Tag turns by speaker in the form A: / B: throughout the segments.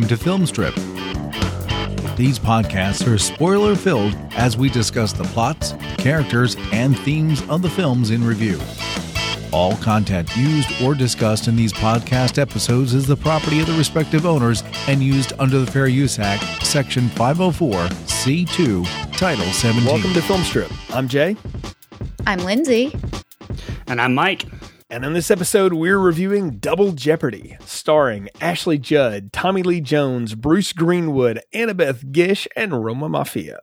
A: welcome to Filmstrip. These podcasts are spoiler filled as we discuss the plots, characters, and themes of the films in review. All content used or discussed in these podcast episodes is the property of the respective owners and used under the Fair Use Act, Section 504, C2, Title 17.
B: Welcome to Filmstrip. I'm Jay.
C: I'm Lindsay.
D: And I'm Mike.
B: And on this episode, we're reviewing Double Jeopardy, starring Ashley Judd, Tommy Lee Jones, Bruce Greenwood, Annabeth Gish, and Roma Maffia.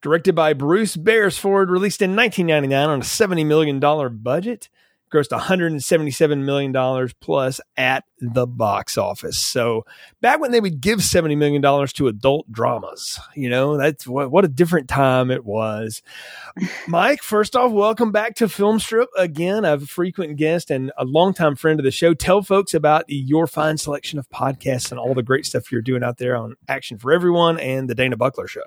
B: Directed by Bruce Beresford, released in 1999 on a $70 million budget grossed 177 million dollars plus at the box office. So back when they would give 70 million dollars to adult dramas, you know, that's what what a different time it was. Mike, first off, welcome back to Film Strip again. a frequent guest and a longtime friend of the show. Tell folks about your fine selection of podcasts and all the great stuff you're doing out there on Action for Everyone and the Dana Buckler Show.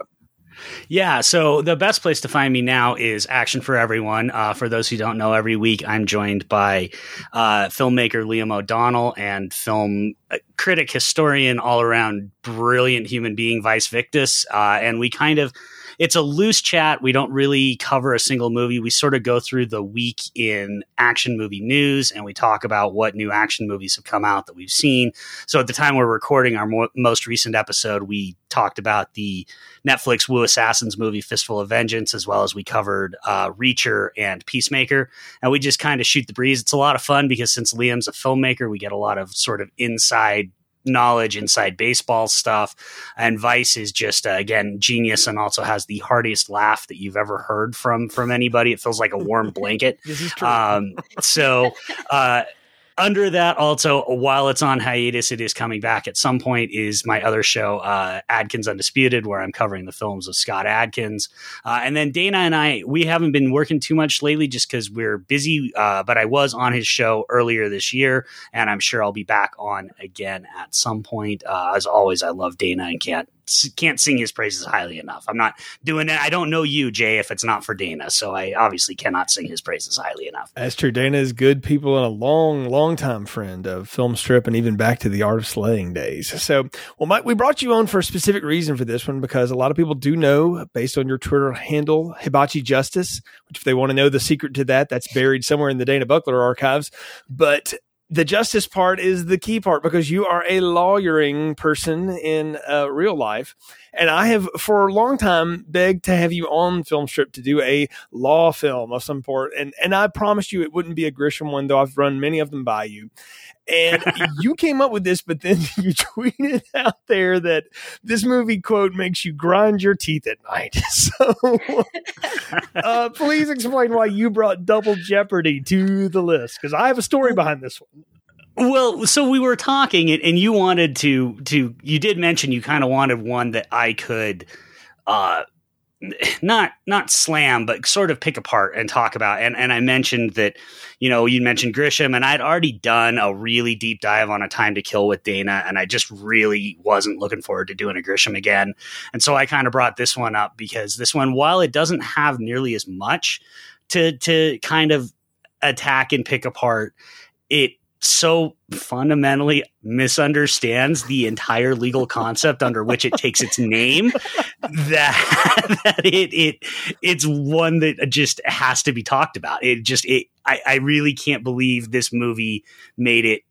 D: Yeah, so the best place to find me now is Action for Everyone. Uh, for those who don't know, every week I'm joined by uh, filmmaker Liam O'Donnell and film uh, critic, historian, all around brilliant human being, Vice Victus. Uh, and we kind of it's a loose chat. We don't really cover a single movie. We sort of go through the week in action movie news and we talk about what new action movies have come out that we've seen. So at the time we're recording our mo- most recent episode, we talked about the Netflix Wu Assassins movie Fistful of Vengeance, as well as we covered uh, Reacher and Peacemaker. And we just kind of shoot the breeze. It's a lot of fun because since Liam's a filmmaker, we get a lot of sort of inside knowledge inside baseball stuff. And Vice is just uh, again genius and also has the heartiest laugh that you've ever heard from from anybody. It feels like a warm blanket.
B: this is true.
D: Um, so. Uh, under that also while it's on hiatus it is coming back. At some point is my other show uh, adkins undisputed where i'm covering the films of scott adkins. Uh, and then dana and i we haven't been working too much lately just because we're busy uh, but i was on his show earlier this year and i'm sure i'll be back on again at some point. Uh, as always i love dana and can't can't sing his praises highly enough. I'm not doing it. I don't know you, Jay, if it's not for Dana. So I obviously cannot sing his praises highly enough.
B: That's true. Dana is good people and a long, long time friend of Film Strip and even back to the Art of Slaying days. So, well, Mike, we brought you on for a specific reason for this one because a lot of people do know, based on your Twitter handle, Hibachi Justice, which if they want to know the secret to that, that's buried somewhere in the Dana Buckler archives. But the justice part is the key part because you are a lawyering person in uh, real life. And I have, for a long time, begged to have you on Film Strip to do a law film of some sort. And, and I promised you it wouldn't be a Grisham one, though I've run many of them by you. And you came up with this, but then you tweeted out there that this movie, quote, makes you grind your teeth at night. So uh, please explain why you brought Double Jeopardy to the list, because I have a story behind this one.
D: Well, so we were talking, and you wanted to to you did mention you kind of wanted one that I could uh not not slam, but sort of pick apart and talk about. And and I mentioned that, you know, you mentioned Grisham, and I'd already done a really deep dive on a Time to Kill with Dana, and I just really wasn't looking forward to doing a Grisham again. And so I kind of brought this one up because this one, while it doesn't have nearly as much to to kind of attack and pick apart, it so fundamentally misunderstands the entire legal concept under which it takes its name that, that it it it's one that just has to be talked about. It just it I, I really can't believe this movie made it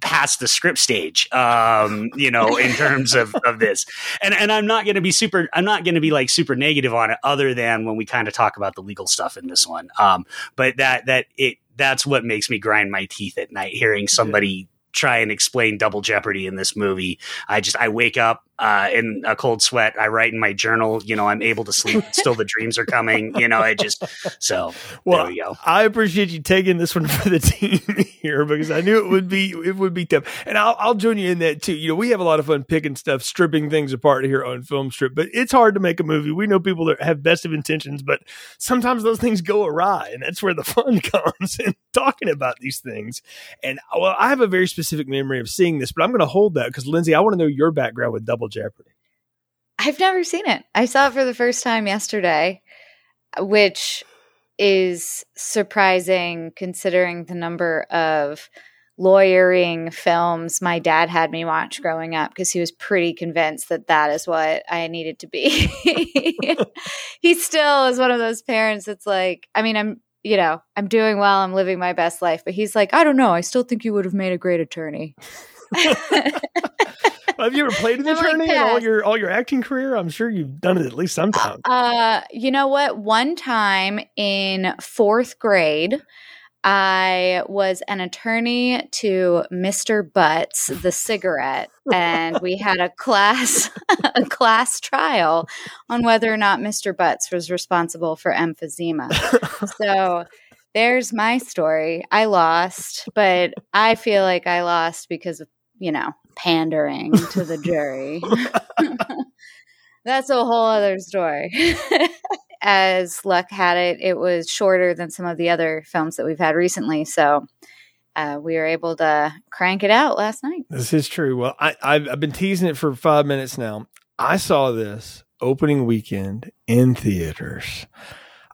D: past the script stage um you know in terms of of this and and i'm not going to be super i'm not going to be like super negative on it other than when we kind of talk about the legal stuff in this one um but that that it that's what makes me grind my teeth at night hearing somebody try and explain double jeopardy in this movie. I just i wake up uh, in a cold sweat. I write in my journal, you know, I'm able to sleep. Still, the dreams are coming. You know, I just so well, we.
B: I appreciate you taking this one for the team here because I knew it would be it would be tough, and I'll, I'll join you in that too. You know, we have a lot of fun picking stuff, stripping things apart here on Film Strip, but it's hard to make a movie. We know people that have best of intentions, but sometimes those things go awry, and that's where the fun comes in talking about these things. And well, I have a very specific memory of seeing this, but I'm going to hold that because Lindsay, I want to know your background with Double Jeopardy?
C: I've never seen it. I saw it for the first time yesterday, which is surprising considering the number of lawyering films my dad had me watch growing up because he was pretty convinced that that is what I needed to be. he still is one of those parents that's like, I mean, I'm, you know, I'm doing well, I'm living my best life, but he's like, I don't know, I still think you would have made a great attorney.
B: have you ever played an attorney like, in all your all your acting career? I'm sure you've done it at least sometime.
C: Uh, you know what? One time in fourth grade, I was an attorney to Mr. Butts, the cigarette, and we had a class a class trial on whether or not Mr. Butts was responsible for emphysema. so there's my story. I lost, but I feel like I lost because of, you know, pandering to the jury. That's a whole other story as luck had it, it was shorter than some of the other films that we've had recently. So uh, we were able to crank it out last night.
B: This is true. Well, I, I've, I've been teasing it for five minutes now. I saw this opening weekend in theaters.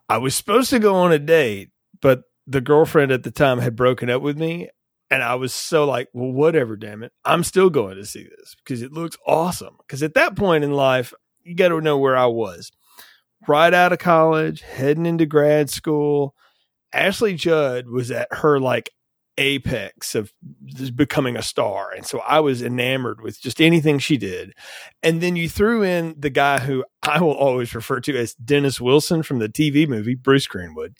B: I was supposed to go on a date, but the girlfriend at the time had broken up with me. And I was so like, well, whatever, damn it. I'm still going to see this because it looks awesome. Because at that point in life, you got to know where I was right out of college, heading into grad school. Ashley Judd was at her like apex of becoming a star. And so I was enamored with just anything she did. And then you threw in the guy who I will always refer to as Dennis Wilson from the TV movie Bruce Greenwood.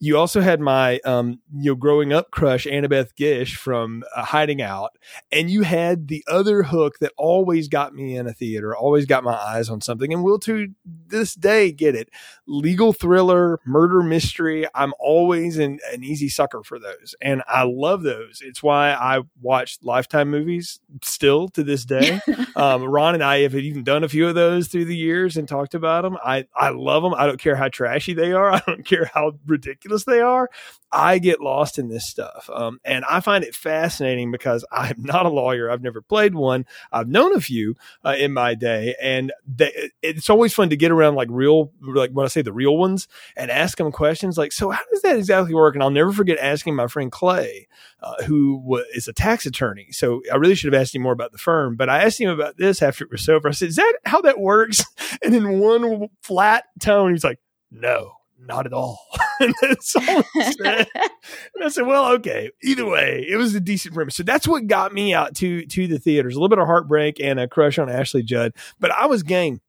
B: You also had my um, you know growing up crush Annabeth Gish from uh, Hiding Out, and you had the other hook that always got me in a theater, always got my eyes on something, and will to this day get it. Legal thriller, murder mystery. I'm always an, an easy sucker for those, and I love those. It's why I watch Lifetime movies still to this day. um, Ron and I have even done a few of those through the years and talked about them. I, I love them. I don't care how trashy they are. I don't care how ridiculous they are. I get lost in this stuff. Um, and I find it fascinating because I'm not a lawyer. I've never played one. I've known a few uh, in my day. And they, it's always fun to get around like real, like when I say the real ones and ask them questions like, so how does that exactly work? And I'll never forget asking my friend Clay, uh, who is a tax attorney. So I really should have asked him more about the firm, but I asked him about this after it was over. I said, is that how that works? And in one flat tone, he's like, no not at all. and that's all said. and I said, well, okay. Either way, it was a decent premise. So that's what got me out to to the theaters. A little bit of heartbreak and a crush on Ashley Judd, but I was game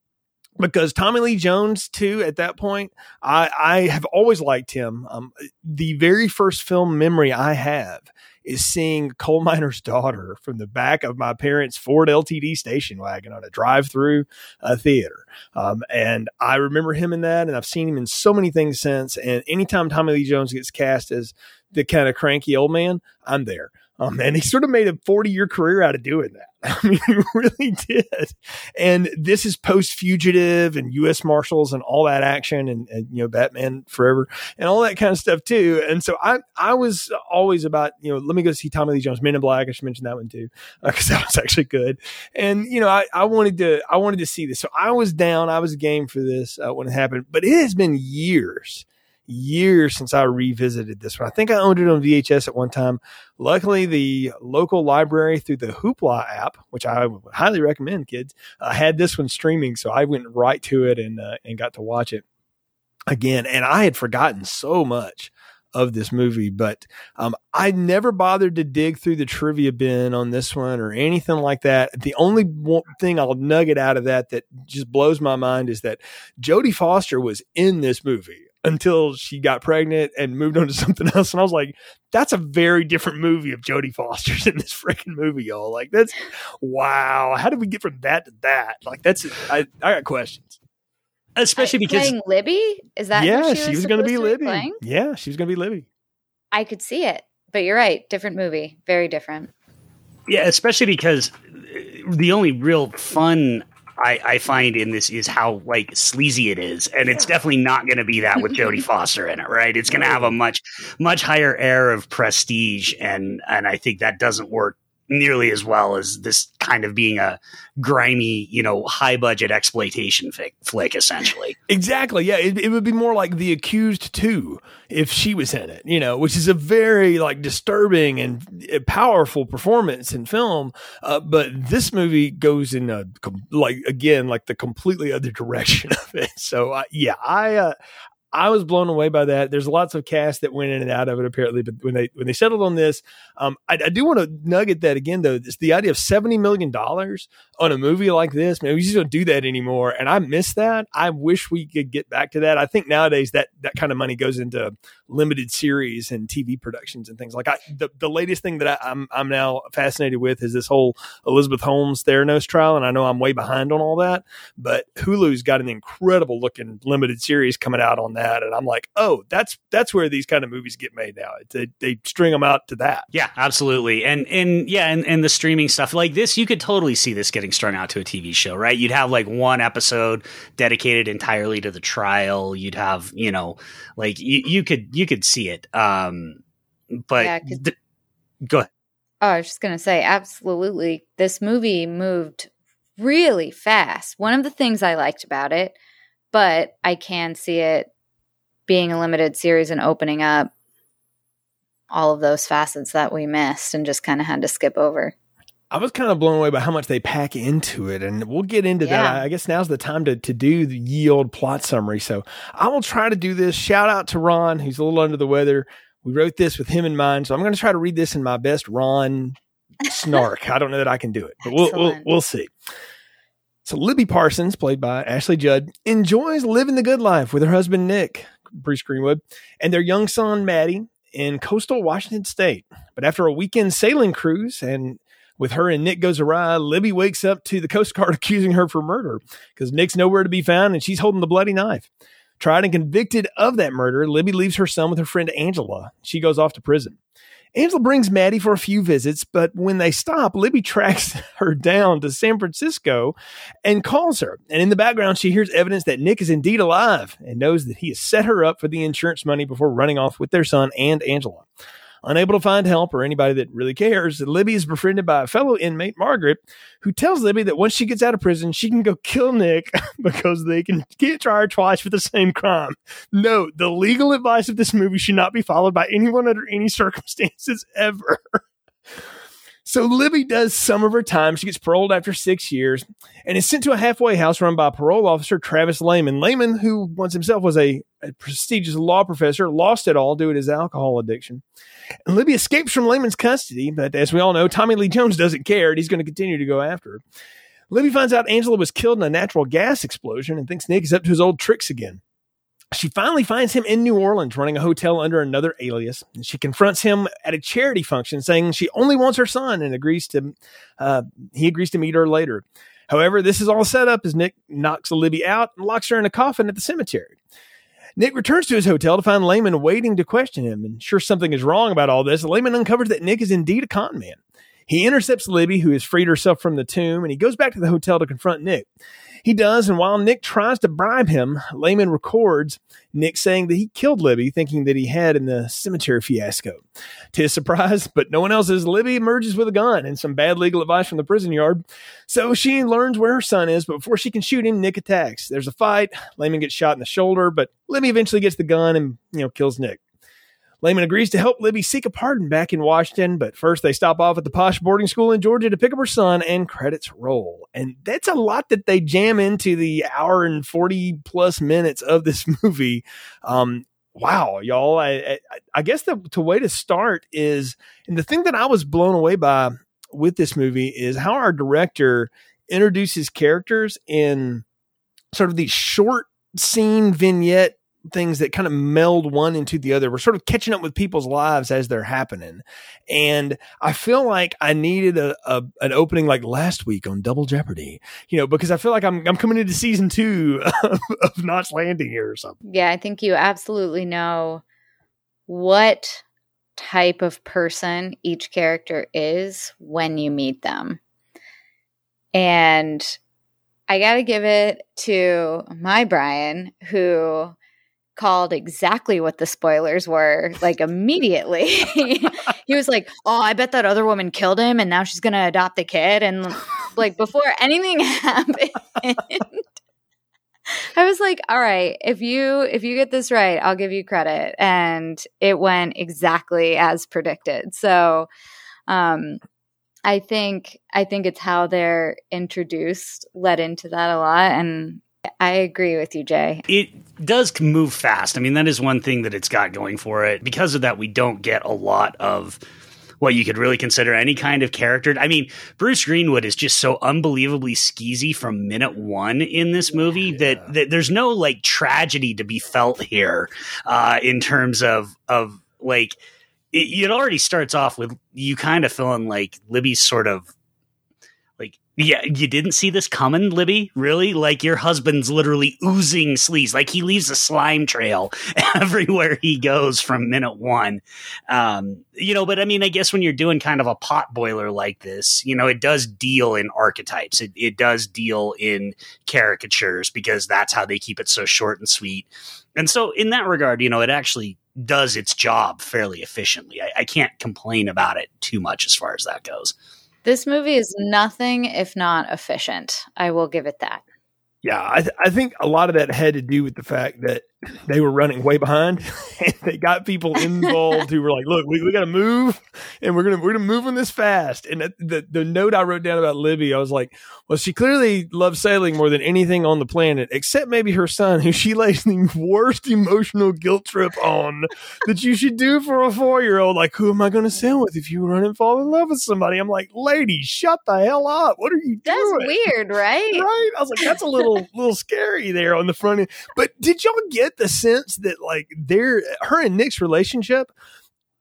B: because Tommy Lee Jones too. At that point, I I have always liked him. Um, the very first film memory I have is seeing coal miner's daughter from the back of my parents' Ford LTD station wagon on a drive-through uh, theater. Um, and I remember him in that, and I've seen him in so many things since. And anytime Tommy Lee Jones gets cast as the kind of cranky old man, I'm there. Um, and he sort of made a 40 year career out of doing that. I mean, he really did. And this is post fugitive and U.S. Marshals and all that action and, and, you know, Batman Forever and all that kind of stuff too. And so I, I was always about, you know, let me go see Tommy Lee Jones, Men in Black. I should mention that one too, because uh, that was actually good. And, you know, I, I wanted to, I wanted to see this. So I was down. I was game for this uh, when it happened, but it has been years years since I revisited this one. I think I owned it on VHS at one time. Luckily, the local library through the Hoopla app, which I would highly recommend, kids, uh, had this one streaming, so I went right to it and uh, and got to watch it again. And I had forgotten so much of this movie, but um, I never bothered to dig through the trivia bin on this one or anything like that. The only thing I'll nugget out of that that just blows my mind is that Jodie Foster was in this movie until she got pregnant and moved on to something else. And I was like, that's a very different movie of Jodie Foster's in this freaking movie, y'all. Like, that's wow. How did we get from that to that? Like, that's I, I got questions.
D: Especially uh, because
C: playing Libby is that?
B: Yeah,
C: she was,
B: was going to be Libby. Playing? Yeah, she was going to be Libby.
C: I could see it, but you're right. Different movie, very different.
D: Yeah, especially because the only real fun I, I find in this is how like sleazy it is, and it's definitely not going to be that with Jodie Foster in it, right? It's going to have a much much higher air of prestige, and and I think that doesn't work nearly as well as this kind of being a grimy, you know, high budget exploitation fic- flick, essentially.
B: Exactly. Yeah. It, it, would be more like The Accused 2 if she was in it, you know, which is a very like disturbing and uh, powerful performance in film. Uh, but this movie goes in a, like, again, like the completely other direction of it. So, uh, yeah, I, uh, I was blown away by that. There's lots of cast that went in and out of it apparently, but when they when they settled on this, um, I, I, do want to nugget that again though. It's the idea of seventy million dollars on a movie like this. Man, we just don't do that anymore, and I miss that. I wish we could get back to that. I think nowadays that that kind of money goes into limited series and TV productions and things like. I, the the latest thing that I, I'm I'm now fascinated with is this whole Elizabeth Holmes Theranos trial, and I know I'm way behind on all that, but Hulu's got an incredible looking limited series coming out on that that, and I'm like, oh, that's that's where these kind of movies get made now. They, they string them out to that.
D: Yeah, absolutely, and and yeah, and, and the streaming stuff like this, you could totally see this getting strung out to a TV show, right? You'd have like one episode dedicated entirely to the trial. You'd have, you know, like you, you could you could see it. Um, but yeah, th- go ahead.
C: Oh, I was just gonna say, absolutely. This movie moved really fast. One of the things I liked about it, but I can see it being a limited series and opening up all of those facets that we missed and just kind of had to skip over.
B: I was kind of blown away by how much they pack into it, and we'll get into yeah. that. I guess now's the time to to do the yield plot summary. So I will try to do this. Shout out to Ron, who's a little under the weather. We wrote this with him in mind, so I'm going to try to read this in my best Ron snark. I don't know that I can do it, but we'll, we'll we'll see. So Libby Parsons, played by Ashley Judd, enjoys living the good life with her husband Nick. Bruce Greenwood, and their young son, Matty, in coastal Washington state. But after a weekend sailing cruise and with her and Nick goes awry, Libby wakes up to the Coast Guard accusing her for murder because Nick's nowhere to be found and she's holding the bloody knife. Tried and convicted of that murder, Libby leaves her son with her friend Angela. She goes off to prison. Angela brings Matty for a few visits, but when they stop, Libby tracks her down to San Francisco and calls her. And in the background, she hears evidence that Nick is indeed alive and knows that he has set her up for the insurance money before running off with their son and Angela. Unable to find help or anybody that really cares, Libby is befriended by a fellow inmate, Margaret, who tells Libby that once she gets out of prison, she can go kill Nick because they can get tried twice for the same crime. No, the legal advice of this movie should not be followed by anyone under any circumstances ever. So Libby does some of her time. She gets paroled after six years and is sent to a halfway house run by parole officer Travis Lehman. Lehman, who once himself was a, a prestigious law professor, lost it all due to his alcohol addiction. And Libby escapes from Lehman's custody, but as we all know, Tommy Lee Jones doesn't care and he's going to continue to go after her. Libby finds out Angela was killed in a natural gas explosion and thinks Nick is up to his old tricks again. She finally finds him in New Orleans running a hotel under another alias. And she confronts him at a charity function saying she only wants her son and agrees to, uh, he agrees to meet her later. However, this is all set up as Nick knocks Libby out and locks her in a coffin at the cemetery. Nick returns to his hotel to find Lehman waiting to question him. And sure something is wrong about all this, Lehman uncovers that Nick is indeed a con man. He intercepts Libby, who has freed herself from the tomb, and he goes back to the hotel to confront Nick. He does, and while Nick tries to bribe him, Lehman records Nick saying that he killed Libby, thinking that he had in the cemetery fiasco. To his surprise, but no one else's, Libby emerges with a gun and some bad legal advice from the prison yard. So she learns where her son is, but before she can shoot him, Nick attacks. There's a fight. Lehman gets shot in the shoulder, but Libby eventually gets the gun and, you know, kills Nick. Lehman agrees to help Libby seek a pardon back in Washington, but first they stop off at the posh boarding school in Georgia to pick up her son and credits roll. And that's a lot that they jam into the hour and 40 plus minutes of this movie. Um, wow, y'all. I, I, I guess the, the way to start is, and the thing that I was blown away by with this movie is how our director introduces characters in sort of these short scene vignette things that kind of meld one into the other. We're sort of catching up with people's lives as they're happening. And I feel like I needed a, a, an opening like last week on Double Jeopardy, you know, because I feel like I'm I'm coming into season two of, of Landing here or something.
C: Yeah, I think you absolutely know what type of person each character is when you meet them. And I got to give it to my Brian, who called exactly what the spoilers were like immediately. he was like, "Oh, I bet that other woman killed him and now she's going to adopt the kid." And like before anything happened, I was like, "All right, if you if you get this right, I'll give you credit." And it went exactly as predicted. So, um I think I think it's how they're introduced led into that a lot and I agree with you, Jay.
D: It does move fast. I mean, that is one thing that it's got going for it. Because of that, we don't get a lot of what you could really consider any kind of character. I mean, Bruce Greenwood is just so unbelievably skeezy from minute one in this movie yeah. that, that there's no like tragedy to be felt here uh, in terms of of like it, it already starts off with you kind of feeling like Libby's sort of like yeah, you didn't see this coming, Libby? Really? Like your husband's literally oozing sleaze. Like he leaves a slime trail everywhere he goes from minute one. Um, you know, but I mean, I guess when you're doing kind of a pot boiler like this, you know, it does deal in archetypes. It, it does deal in caricatures because that's how they keep it so short and sweet. And so in that regard, you know, it actually does its job fairly efficiently. I, I can't complain about it too much as far as that goes.
C: This movie is nothing if not efficient. I will give it that.
B: Yeah, I, th- I think a lot of that had to do with the fact that they were running way behind and they got people involved who were like, look, we, we got to move and we're going to, we're to move on this fast. And the, the, the note I wrote down about Libby, I was like, well, she clearly loves sailing more than anything on the planet, except maybe her son, who she lays the worst emotional guilt trip on that you should do for a four year old. Like, who am I going to sail with if you run and fall in love with somebody? I'm like, lady, shut the hell up. What are you
C: That's
B: doing?
C: That's weird, right?
B: Right. I was like, that's a little, little scary there on the front end. But did y'all get get the sense that like their her and Nick's relationship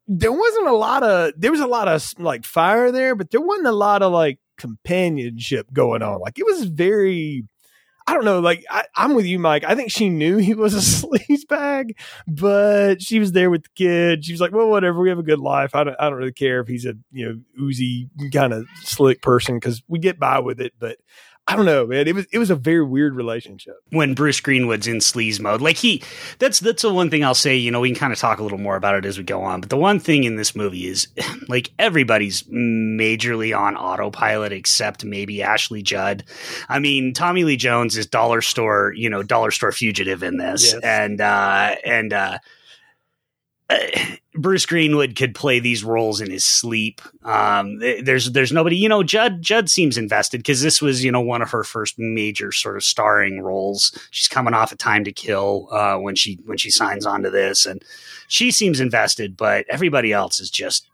B: there wasn't a lot of there was a lot of like fire there, but there wasn't a lot of like companionship going on. Like it was very I don't know, like I, am with you, Mike. I think she knew he was a sleaze bag, but she was there with the kid. She was like, "Well, whatever. We have a good life. I don't, I don't really care if he's a you know oozy kind of slick person because we get by with it." But I don't know, man. It was it was a very weird relationship.
D: When Bruce Greenwood's in sleaze mode, like he, that's that's the one thing I'll say. You know, we can kind of talk a little more about it as we go on. But the one thing in this movie is, like, everybody's majorly on autopilot except maybe Ashley Judd. I mean, Tommy Lee Jones is dollar store, you know, dollar store fugitive in this, yes. and uh, and uh, Bruce Greenwood could play these roles in his sleep. Um, there's there's nobody, you know. Judd Judd seems invested because this was you know one of her first major sort of starring roles. She's coming off a Time to Kill uh, when she when she signs onto this, and she seems invested. But everybody else is just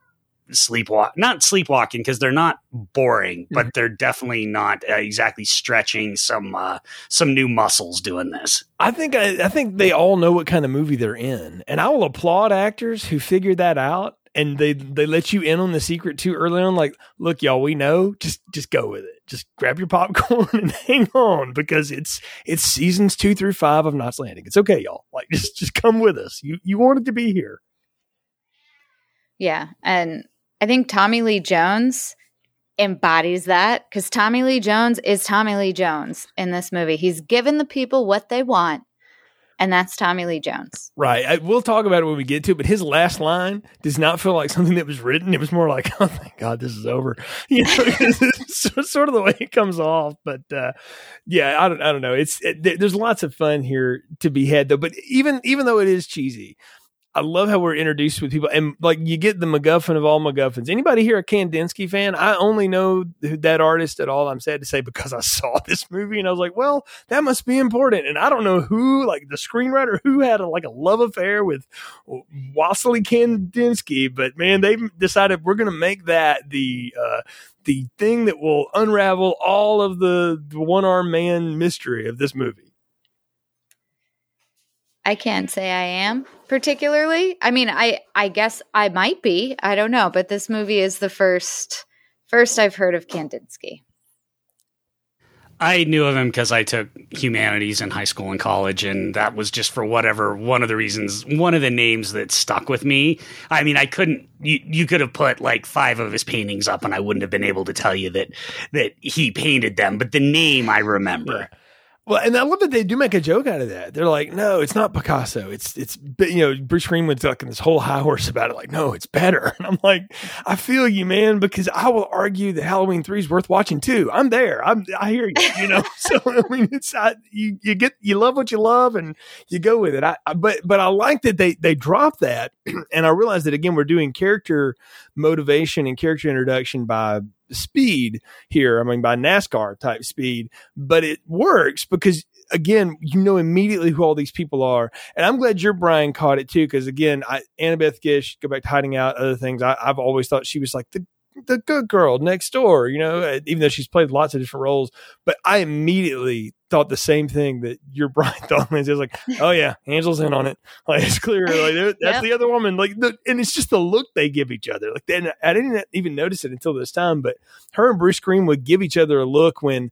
D: sleepwalk not sleepwalking because they're not boring but mm-hmm. they're definitely not uh, exactly stretching some uh, some new muscles doing this.
B: I think I, I think they all know what kind of movie they're in and i will applaud actors who figure that out and they they let you in on the secret too early on like look y'all we know. Just just go with it. Just grab your popcorn and hang on because it's it's seasons two through five of knots landing. It's okay y'all. Like just just come with us. You you wanted to be here.
C: Yeah and I think Tommy Lee Jones embodies that because Tommy Lee Jones is Tommy Lee Jones in this movie. He's given the people what they want, and that's Tommy Lee Jones.
B: Right. I, we'll talk about it when we get to it, but his last line does not feel like something that was written. It was more like, oh, thank God this is over. You know, it's sort of the way it comes off. But uh, yeah, I don't, I don't know. It's it, there's lots of fun here to be had, though. But even even though it is cheesy, I love how we're introduced with people, and like you get the MacGuffin of all MacGuffins. Anybody here a Kandinsky fan? I only know that artist at all. I'm sad to say because I saw this movie and I was like, well, that must be important. And I don't know who, like the screenwriter, who had a, like a love affair with Wassily Kandinsky, but man, they decided we're going to make that the uh, the thing that will unravel all of the, the one armed man mystery of this movie.
C: I can't say I am particularly. I mean, I I guess I might be. I don't know, but this movie is the first first I've heard of Kandinsky.
D: I knew of him because I took humanities in high school and college, and that was just for whatever one of the reasons, one of the names that stuck with me. I mean, I couldn't. You, you could have put like five of his paintings up, and I wouldn't have been able to tell you that that he painted them. But the name I remember.
B: Well, and I love that they do make a joke out of that. They're like, "No, it's not Picasso. It's it's you know." Bruce Greenwood's like in this whole high horse about it. Like, no, it's better. And I'm like, I feel you, man, because I will argue that Halloween three is worth watching too. I'm there. I'm I hear you. You know. so I mean, it's I, you you get you love what you love and you go with it. I, I but but I like that they they drop that, and I realize that again we're doing character motivation and character introduction by speed here. I mean, by NASCAR type speed, but it works because again, you know immediately who all these people are. And I'm glad your Brian caught it too. Cause again, I, Annabeth Gish, go back to hiding out, other things. I, I've always thought she was like the, the good girl next door, you know, uh, even though she's played lots of different roles. But I immediately thought the same thing that your Brian thought. Is like, oh yeah, Angel's in on it. Like it's clear, like that's yep. the other woman. Like, the, and it's just the look they give each other. Like, then I didn't even notice it until this time, but her and Bruce Greenwood give each other a look when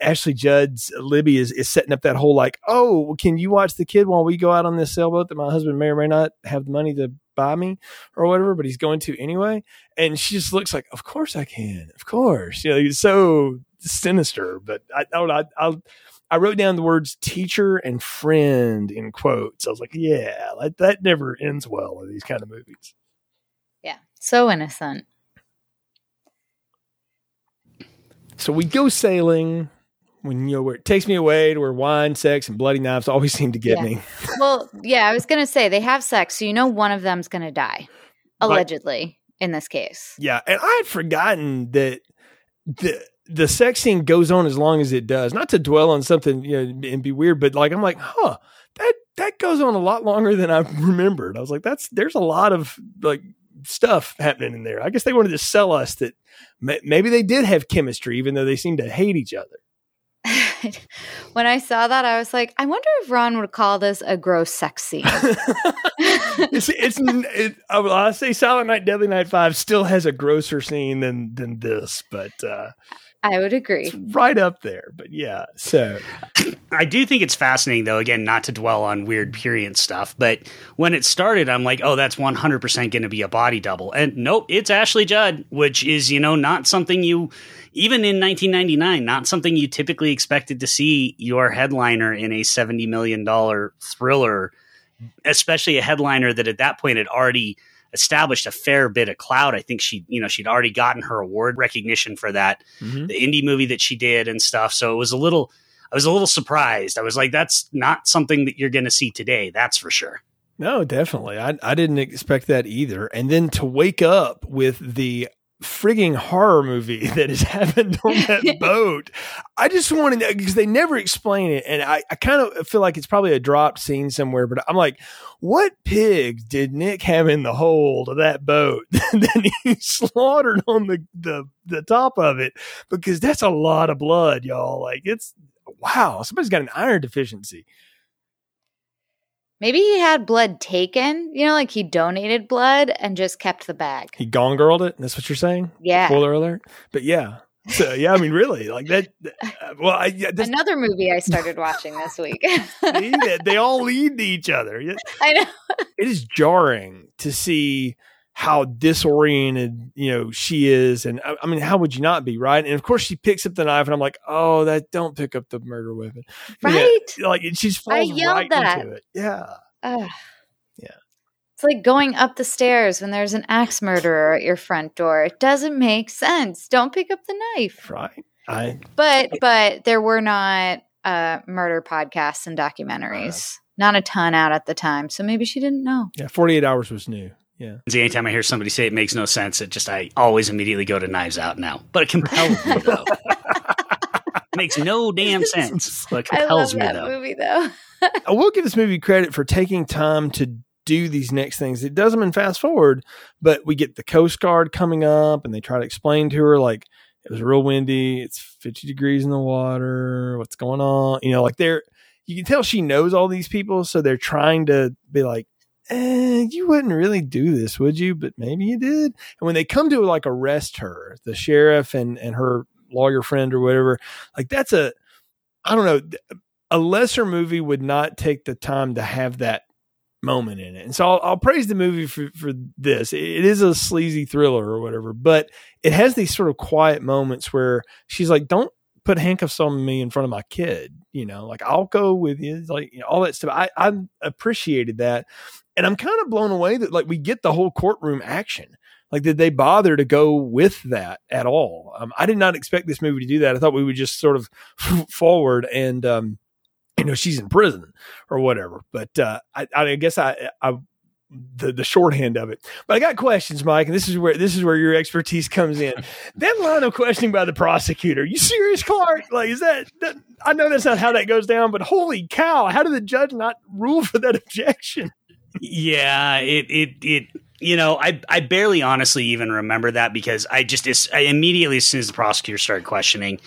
B: Ashley Judd's Libby is, is setting up that whole like, oh, can you watch the kid while we go out on this sailboat that my husband may or may not have the money to buy me or whatever, but he's going to anyway. And she just looks like, of course I can, of course. You know, he's so sinister. But I, I, I, I wrote down the words teacher and friend in quotes. I was like, yeah, like, that never ends well in these kind of movies.
C: Yeah, so innocent.
B: So we go sailing when you know where it takes me away to where wine, sex, and bloody knives always seem to get
C: yeah.
B: me.
C: well, yeah, I was gonna say they have sex, so you know one of them's gonna die, allegedly in this case.
B: Yeah, and I had forgotten that the the sex scene goes on as long as it does. Not to dwell on something you know and be weird, but like I'm like, huh, that that goes on a lot longer than I remembered. I was like, that's there's a lot of like stuff happening in there. I guess they wanted to sell us that maybe they did have chemistry, even though they seem to hate each other.
C: when I saw that, I was like, I wonder if Ron would call this a gross sex scene.
B: it's, it's it, I say Silent Night, Deadly Night Five still has a grosser scene than than this, but uh,
C: I would agree.
B: right up there, but yeah. So
D: I do think it's fascinating, though. Again, not to dwell on weird period stuff, but when it started, I'm like, oh, that's 100 percent going to be a body double, and nope, it's Ashley Judd, which is you know not something you even in 1999, not something you typically expected to see your headliner in a 70 million dollar thriller, especially a headliner that at that point had already established a fair bit of clout. I think she, you know, she'd already gotten her award recognition for that, mm-hmm. the indie movie that she did and stuff. So it was a little, I was a little surprised. I was like, that's not something that you're going to see today. That's for sure.
B: No, definitely. I, I didn't expect that either. And then to wake up with the frigging horror movie that has happened on that boat. I just wanted to because they never explain it, and I, I kind of feel like it's probably a dropped scene somewhere. But I'm like, what pig did Nick have in the hold of that boat that he slaughtered on the, the the top of it? Because that's a lot of blood, y'all. Like it's wow, somebody's got an iron deficiency.
C: Maybe he had blood taken, you know, like he donated blood and just kept the bag.
B: He gone girled it. That's what you're saying?
C: Yeah.
B: Spoiler alert. But yeah. So yeah, I mean, really, like that. Uh, well, I, yeah,
C: this, another movie I started watching this week.
B: they all lead to each other.
C: I know.
B: It is jarring to see how disoriented you know she is and I, I, mean how would you not be right? And of course she picks up the knife and i'm like oh that don't pick up the murder weapon.
C: Right?
B: yeah, like she's falls right that. into it. Yeah. Ugh. yeah.
C: It's like going up the stairs when there's an axe murderer at your front door. It doesn't make sense. Don't pick up the knife.
B: Right. I
C: but but there were not uh murder podcasts and documentaries. Uh, not a ton out at the time so maybe she didn't know.
B: Yeah 48 hours was new yeah.
D: Anytime I hear somebody say it makes no sense, it just I always immediately go to Knives Out now. But it compels me though. makes no damn sense. But it compels
C: I love that
D: me though.
C: Movie though.
B: I will give this movie credit for taking time to do these next things. It does them in fast forward, but we get the Coast Guard coming up, and they try to explain to her like it was real windy. It's fifty degrees in the water. What's going on? You know, like they're you can tell she knows all these people, so they're trying to be like, eh, you wouldn't really do this, would you? But maybe you did. And when they come to like arrest her, the sheriff and, and her lawyer friend or whatever, like that's a, I don't know, a lesser movie would not take the time to have that moment in it. And so I'll, I'll praise the movie for, for this. It is a sleazy thriller or whatever, but it has these sort of quiet moments where she's like, don't put handcuffs on me in front of my kid. You know, like I'll go with you, like you know, all that stuff. I I appreciated that, and I'm kind of blown away that like we get the whole courtroom action. Like, did they bother to go with that at all? Um, I did not expect this movie to do that. I thought we would just sort of forward and, um, you know, she's in prison or whatever. But uh, I, I guess I, I the the shorthand of it. But I got questions, Mike, and this is where this is where your expertise comes in. that line of questioning by the prosecutor. You serious, Clark? Like, is that, that? I know that's not how that goes down, but holy cow! How did the judge not rule for that objection?
D: Yeah, it it it. You know, I I barely honestly even remember that because I just I immediately as soon as the prosecutor started questioning,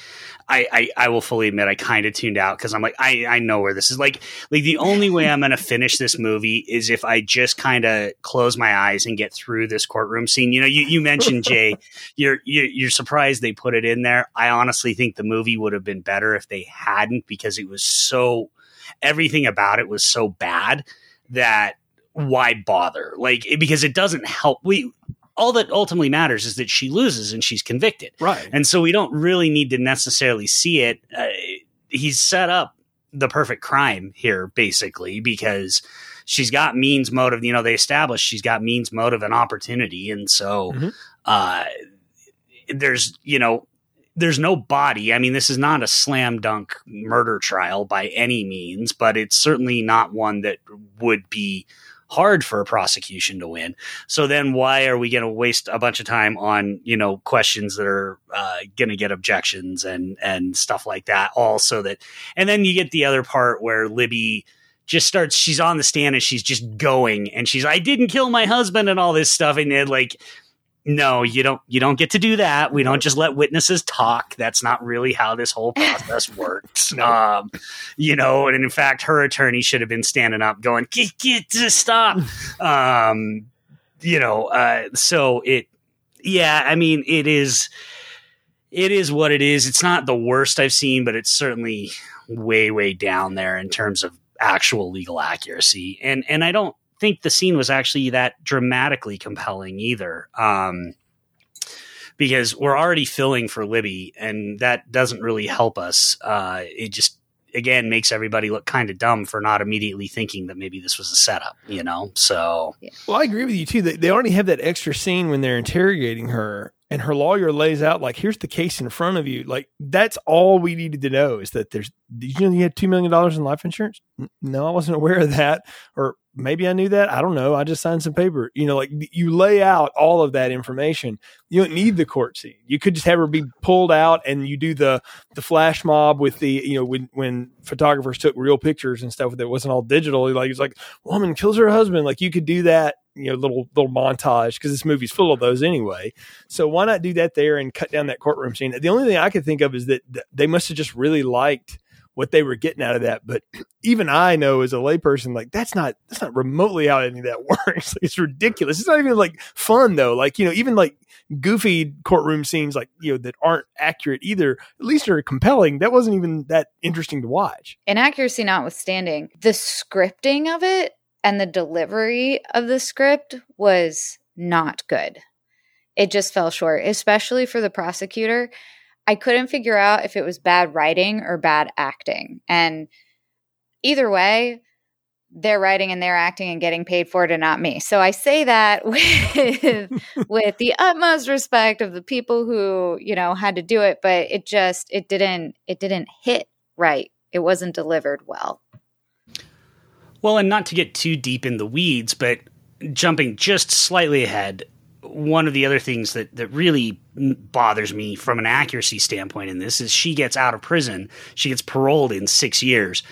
D: I, I, I will fully admit I kind of tuned out because I'm like I, I know where this is like like the only way I'm going to finish this movie is if I just kind of close my eyes and get through this courtroom scene. You know, you, you mentioned Jay, you're, you're you're surprised they put it in there. I honestly think the movie would have been better if they hadn't because it was so everything about it was so bad that why bother? Like because it doesn't help. We all that ultimately matters is that she loses and she's convicted.
B: Right.
D: And so we don't really need to necessarily see it. Uh, he's set up the perfect crime here, basically, because she's got means, motive. You know, they established she's got means, motive, and opportunity. And so mm-hmm. uh, there's, you know, there's no body. I mean, this is not a slam dunk murder trial by any means, but it's certainly not one that would be hard for a prosecution to win. So then why are we going to waste a bunch of time on, you know, questions that are uh, going to get objections and, and stuff like that all so that, and then you get the other part where Libby just starts, she's on the stand and she's just going and she's, I didn't kill my husband and all this stuff. And then like, no, you don't you don't get to do that. We don't just let witnesses talk. That's not really how this whole process works. um, you know, and in fact her attorney should have been standing up going, get, get to stop. um, you know, uh, so it yeah, I mean it is it is what it is. It's not the worst I've seen, but it's certainly way, way down there in terms of actual legal accuracy. And and I don't think the scene was actually that dramatically compelling either. Um, because we're already filling for Libby, and that doesn't really help us. Uh, it just again makes everybody look kind of dumb for not immediately thinking that maybe this was a setup, you know? So,
B: well, I agree with you too. They, they already have that extra scene when they're interrogating her, and her lawyer lays out like, "Here's the case in front of you." Like that's all we needed to know is that there's. Did you know you had two million dollars in life insurance? No, I wasn't aware of that. Or maybe I knew that. I don't know. I just signed some paper. You know, like you lay out all of that information. You don't need the court scene. You could just have her be pulled out and you do the the flash mob with the you know when when photographers took real pictures and stuff that wasn't all digital. Like it's like woman kills her husband. Like you could do that. You know, little little montage because this movie's full of those anyway. So why not do that there and cut down that courtroom scene? The only thing I could think of is that they must have just really liked what they were getting out of that. But even I know as a layperson, like that's not that's not remotely how any of that works. Like, it's ridiculous. It's not even like fun though. Like you know, even like goofy courtroom scenes, like you know, that aren't accurate either. At least are compelling. That wasn't even that interesting to watch.
C: Inaccuracy notwithstanding, the scripting of it and the delivery of the script was not good. It just fell short, especially for the prosecutor I couldn't figure out if it was bad writing or bad acting. And either way, they're writing and they're acting and getting paid for it and not me. So I say that with with the utmost respect of the people who, you know, had to do it, but it just it didn't it didn't hit right. It wasn't delivered well.
D: Well, and not to get too deep in the weeds, but jumping just slightly ahead, one of the other things that that really bothers me from an accuracy standpoint in this is she gets out of prison. She gets paroled in six years.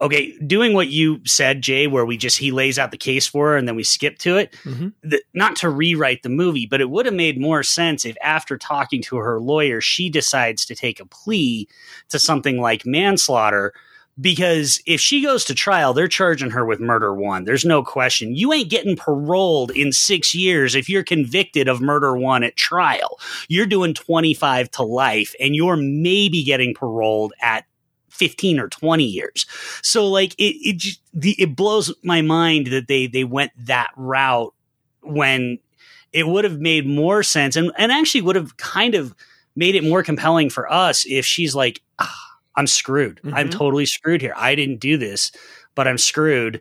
D: Okay, doing what you said, Jay, where we just he lays out the case for her and then we skip to it. Mm-hmm. The, not to rewrite the movie, but it would have made more sense if after talking to her lawyer, she decides to take a plea to something like manslaughter because if she goes to trial, they're charging her with murder one. There's no question. You ain't getting paroled in six years if you're convicted of murder one at trial. You're doing 25 to life and you're maybe getting paroled at 15 or 20 years. So like it, it, it blows my mind that they, they went that route when it would have made more sense and, and actually would have kind of made it more compelling for us if she's like, ah, I'm screwed. Mm-hmm. I'm totally screwed here. I didn't do this, but I'm screwed.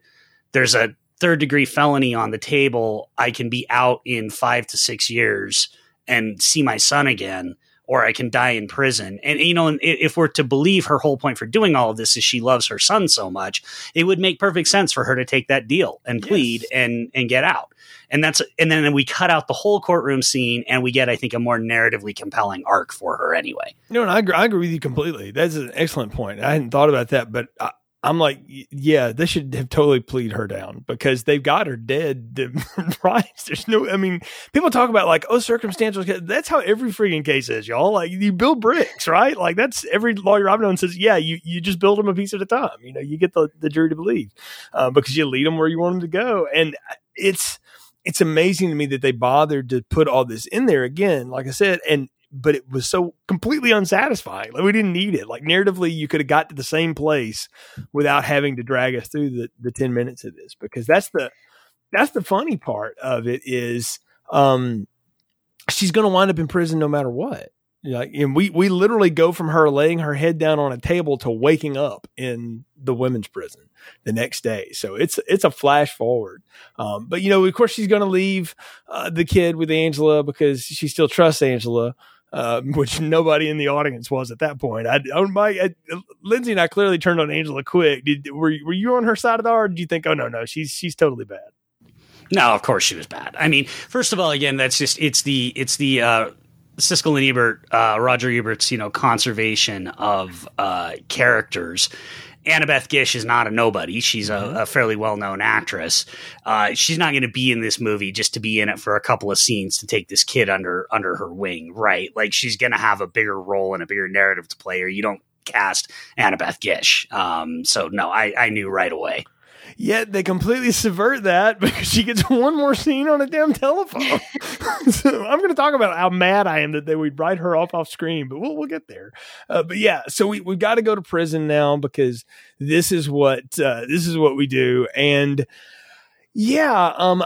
D: There's a third degree felony on the table. I can be out in five to six years and see my son again or I can die in prison. And, you know, if we're to believe her whole point for doing all of this is she loves her son so much, it would make perfect sense for her to take that deal and plead yes. and, and get out. And that's, and then we cut out the whole courtroom scene and we get, I think, a more narratively compelling arc for her anyway.
B: No, and I agree, I agree with you completely. That's an excellent point. I hadn't thought about that, but I, I'm like, yeah, they should have totally plead her down because they've got her dead. right? There's no, I mean, people talk about like, oh, circumstantial. That's how every freaking case is, y'all. Like, you build bricks, right? Like, that's every lawyer I've known says, yeah, you, you just build them a piece at a time. You know, you get the, the jury to believe uh, because you lead them where you want them to go. And it's, it's amazing to me that they bothered to put all this in there again, like I said, and but it was so completely unsatisfying. Like we didn't need it. Like narratively, you could have got to the same place without having to drag us through the, the 10 minutes of this because that's the, that's the funny part of it is, um, she's to wind up in prison no matter what. Like, and we, we literally go from her laying her head down on a table to waking up in the women's prison the next day. So it's, it's a flash forward. Um, but you know, of course she's going to leave, uh, the kid with Angela because she still trusts Angela uh, which nobody in the audience was at that point. I, I, my, I, Lindsay and I clearly turned on Angela quick. Did, were, were you on her side of the? Or did you think, oh no, no, she's she's totally bad?
D: No, of course she was bad. I mean, first of all, again, that's just it's the it's the uh, Siskel and Ebert, uh, Roger Ebert's you know conservation of uh, characters Annabeth Gish is not a nobody. She's a, mm-hmm. a fairly well known actress. Uh, she's not going to be in this movie just to be in it for a couple of scenes to take this kid under under her wing, right? Like she's going to have a bigger role and a bigger narrative to play, or you don't cast Annabeth Gish. Um, so no, I, I knew right away.
B: Yet they completely subvert that because she gets one more scene on a damn telephone. so I'm going to talk about how mad I am that they would write her off off screen, but we'll we'll get there. Uh, but yeah, so we we got to go to prison now because this is what uh, this is what we do, and yeah, um,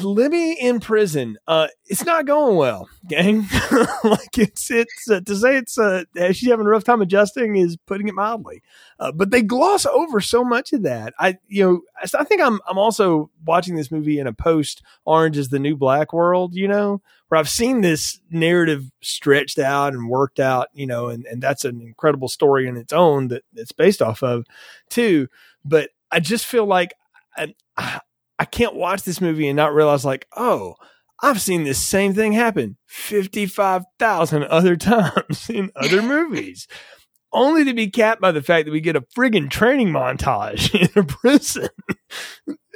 B: Libby in prison. Uh, it's not going well, gang. like it's it's uh, to say it's uh, she's having a rough time adjusting is putting it mildly. Uh, but they gloss over so much of that. I you know I think I'm I'm also watching this movie in a post Orange is the New Black world. You know where I've seen this narrative stretched out and worked out. You know, and and that's an incredible story in its own that it's based off of too. But I just feel like. I, I can't watch this movie and not realize like, oh, I've seen this same thing happen 55,000 other times in other movies. Only to be capped by the fact that we get a friggin' training montage in a prison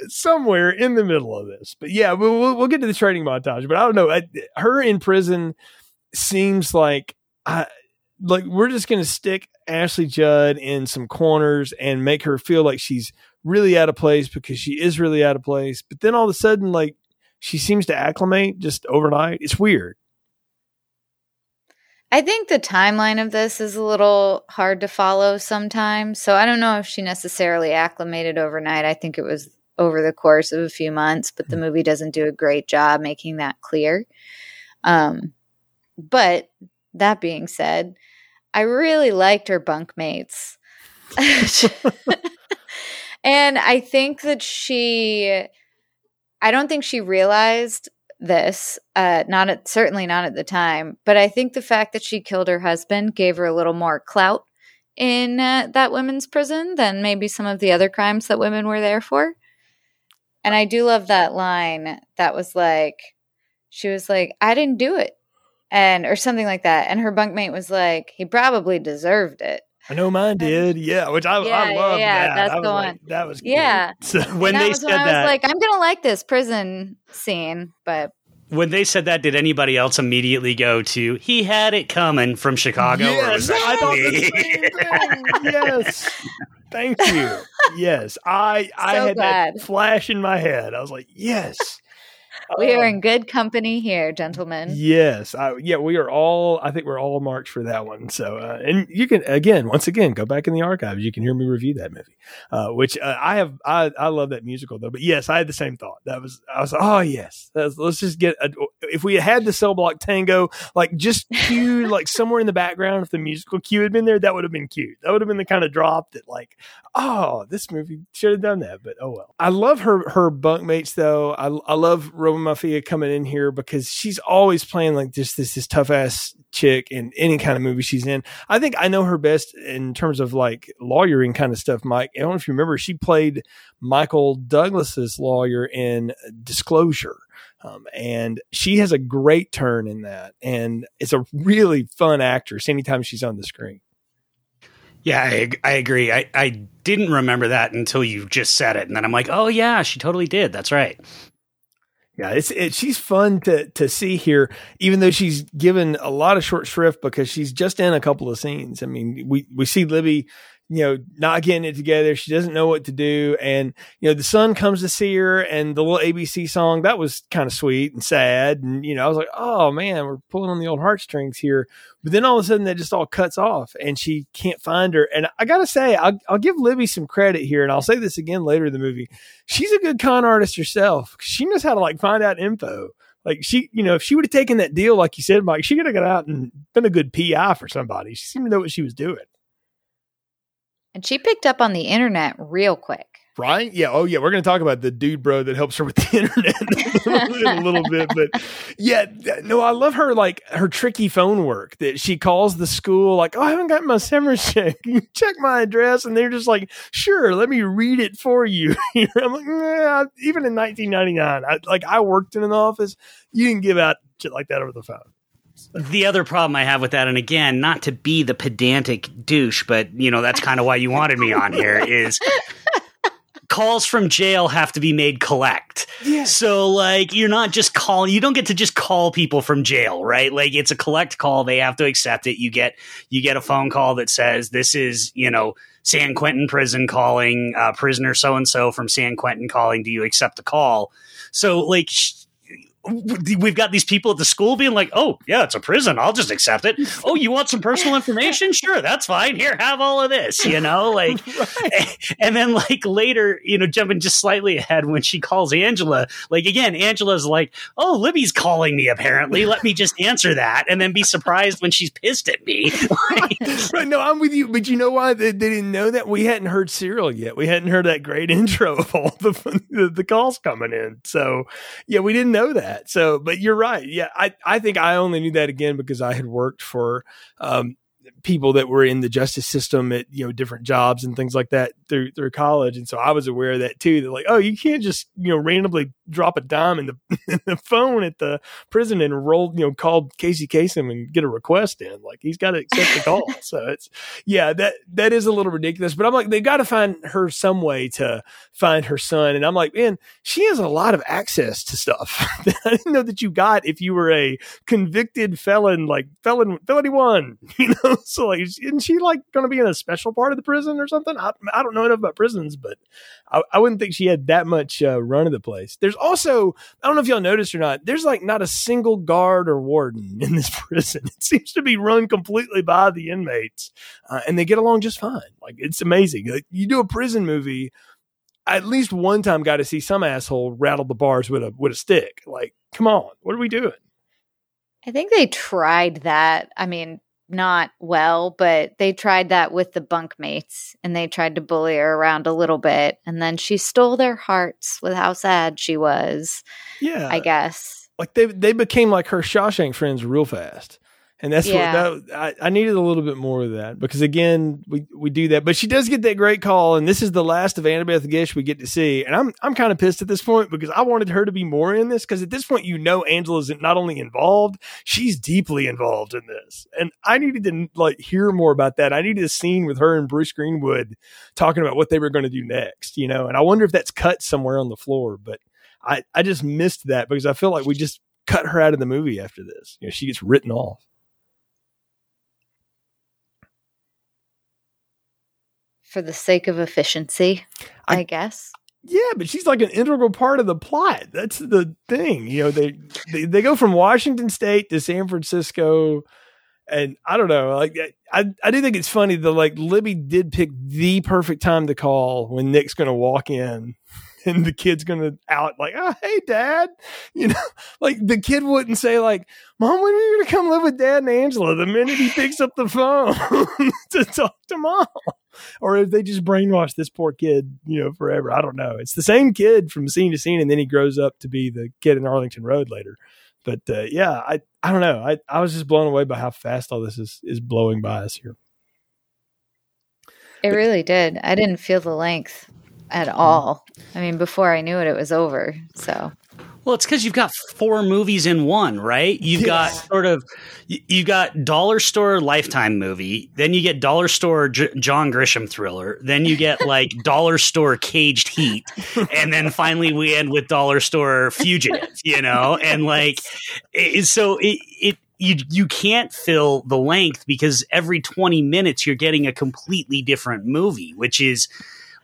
B: somewhere in the middle of this. But yeah, we'll, we'll, we'll get to the training montage. But I don't know. I, her in prison seems like I, like we're just going to stick Ashley Judd in some corners and make her feel like she's really out of place because she is really out of place. But then all of a sudden, like she seems to acclimate just overnight. It's weird.
C: I think the timeline of this is a little hard to follow sometimes. So I don't know if she necessarily acclimated overnight. I think it was over the course of a few months, but the hmm. movie doesn't do a great job making that clear. Um, but that being said, I really liked her bunkmates. And I think that she, I don't think she realized this, uh, not at, certainly not at the time, but I think the fact that she killed her husband gave her a little more clout in uh, that women's prison than maybe some of the other crimes that women were there for. And I do love that line that was like, she was like, I didn't do it. And, or something like that. And her bunkmate was like, he probably deserved it.
B: I know mine did. Yeah, which I, yeah, I love yeah, that. That's the one. Like, that was good
C: yeah.
B: So
D: when they said when that,
C: I was like, I'm gonna like this prison scene, but
D: when they said that, did anybody else immediately go to "He had it coming" from Chicago?
B: Yes, I thought the same thing. yes, thank you. Yes, I I had glad. that flash in my head. I was like, yes.
C: We are in good company here, gentlemen.
B: Yes, I, yeah, we are all. I think we're all marked for that one. So, uh, and you can again, once again, go back in the archives. You can hear me review that movie, uh, which uh, I have. I I love that musical though. But yes, I had the same thought. That was I was oh yes, That's- let's just get. A, if we had the cell block tango, like just cue like somewhere in the background, if the musical cue had been there, that would have been cute. That would have been the kind of drop that like, oh, this movie should have done that. But oh well. I love her her bunkmates though. I I love Roma Maffia coming in here because she's always playing like just this this tough ass chick in any kind of movie she's in. I think I know her best in terms of like lawyering kind of stuff. Mike, I don't know if you remember, she played Michael Douglas's lawyer in Disclosure. Um, and she has a great turn in that, and it's a really fun actress anytime she's on the screen.
D: Yeah, I, I agree. I, I didn't remember that until you just said it, and then I'm like, oh yeah, she totally did. That's right.
B: Yeah, it's it, she's fun to to see here, even though she's given a lot of short shrift because she's just in a couple of scenes. I mean, we we see Libby, you know, not getting it together. She doesn't know what to do, and you know, the son comes to see her, and the little ABC song that was kind of sweet and sad, and you know, I was like, oh man, we're pulling on the old heartstrings here. But then all of a sudden, that just all cuts off, and she can't find her. And I gotta say, I'll, I'll give Libby some credit here, and I'll say this again later in the movie. She's a good con artist herself. She knows how to like find out info. Like she, you know, if she would have taken that deal, like you said, Mike, she could have got out and been a good PI for somebody. She seemed to know what she was doing.
C: And she picked up on the internet real quick.
B: Right? Yeah. Oh, yeah. We're going to talk about the dude bro that helps her with the internet a little bit. But yeah, no, I love her, like her tricky phone work that she calls the school, like, oh, I haven't got my severance check. Check my address? And they're just like, sure, let me read it for you. I'm like, nah, even in 1999, I, like I worked in an office, you didn't give out shit like that over the phone.
D: The other problem I have with that, and again, not to be the pedantic douche, but you know that's kind of why you wanted me on here, is calls from jail have to be made collect.
B: Yeah.
D: So like you're not just calling you don't get to just call people from jail, right? Like it's a collect call, they have to accept it. You get you get a phone call that says this is, you know, San Quentin prison calling, uh, prisoner so and so from San Quentin calling, do you accept the call? So like sh- we've got these people at the school being like, "Oh, yeah, it's a prison. I'll just accept it." oh, you want some personal information? Sure, that's fine. Here, have all of this. You know, like, and then like later, you know, jumping just slightly ahead when she calls Angela. Like again, Angela's like, "Oh, Libby's calling me. Apparently, let me just answer that, and then be surprised when she's pissed at me."
B: right. No, I'm with you. But you know why they, they didn't know that? We hadn't heard Serial yet. We hadn't heard that great intro of all the, the the calls coming in. So yeah, we didn't know that. So, but you're right. Yeah, I I think I only knew that again because I had worked for um, people that were in the justice system at you know different jobs and things like that through through college, and so I was aware of that too. That like, oh, you can't just you know randomly drop a dime in the in the phone at the prison and roll you know call Casey Kasem and get a request in. Like he's got to accept the call. so it's yeah that that is a little ridiculous. But I'm like they've got to find her some way to find her son, and I'm like man, she has a lot of access to stuff that I didn't know that you got if you were a convicted felon, like felon felony one, you know. So like, isn't she like going to be in a special part of the prison or something? I, I don't know enough about prisons, but I, I wouldn't think she had that much uh, run of the place. There's also, I don't know if y'all noticed or not, there's like not a single guard or warden in this prison. It seems to be run completely by the inmates, uh, and they get along just fine. Like it's amazing. Like, you do a prison movie. At least one time got to see some asshole rattle the bars with a with a stick. Like, come on, what are we doing?
C: I think they tried that. I mean, not well, but they tried that with the bunkmates and they tried to bully her around a little bit. And then she stole their hearts with how sad she was,
B: Yeah,
C: I guess.
B: like they they became like her Shawshank friends real fast. And that's
C: Yeah.
B: what that, I, I needed a little bit more of that because again we, we do that, but she does get that great call, and this is the last of Annabeth Gish we get to see, and I'm I'm kind of pissed at this point because I wanted her to be more in this because at this point you know Angela's not only involved, she's deeply involved in this, and I needed to like hear more about that. I needed a scene with her and Bruce Greenwood talking about what they were going to do next, you know, and I wonder if that's cut somewhere on the floor, but I I just missed that because I feel like we just cut her out of the movie after this. You know, she gets written off.
C: For the sake of efficiency,
B: I-
C: I, guess.
B: Yeah, but she's like an integral part of the plot. That's the thing. You know, they they, they go from Washington State to San Francisco, and I don't know. Like I I do think it's funny that like Libby did pick the perfect time to call when Nick's going to walk in and the kid's gonna out like, oh hey dad. You know, like the kid wouldn't say like, Mom, when are you gonna come live with dad and Angela the minute he picks up the phone to talk to mom? Or if they just brainwash this poor kid, you know, forever. I don't know. It's the same kid from scene to scene, and then he grows up to be the kid in Arlington Road later. But uh, yeah, I I don't know. I, I was just blown away by how fast all this is is blowing by us here.
C: It really did. I didn't feel the length at all. I mean, before I knew it, it was over. So.
D: Well, it's because you've got four movies in one, right? You've got sort of, you've got dollar store Lifetime movie, then you get dollar store J- John Grisham thriller, then you get like dollar store Caged Heat, and then finally we end with dollar store Fugitive, you know, and like, it, so it, it you you can't fill the length because every 20 minutes you're getting a completely different movie which is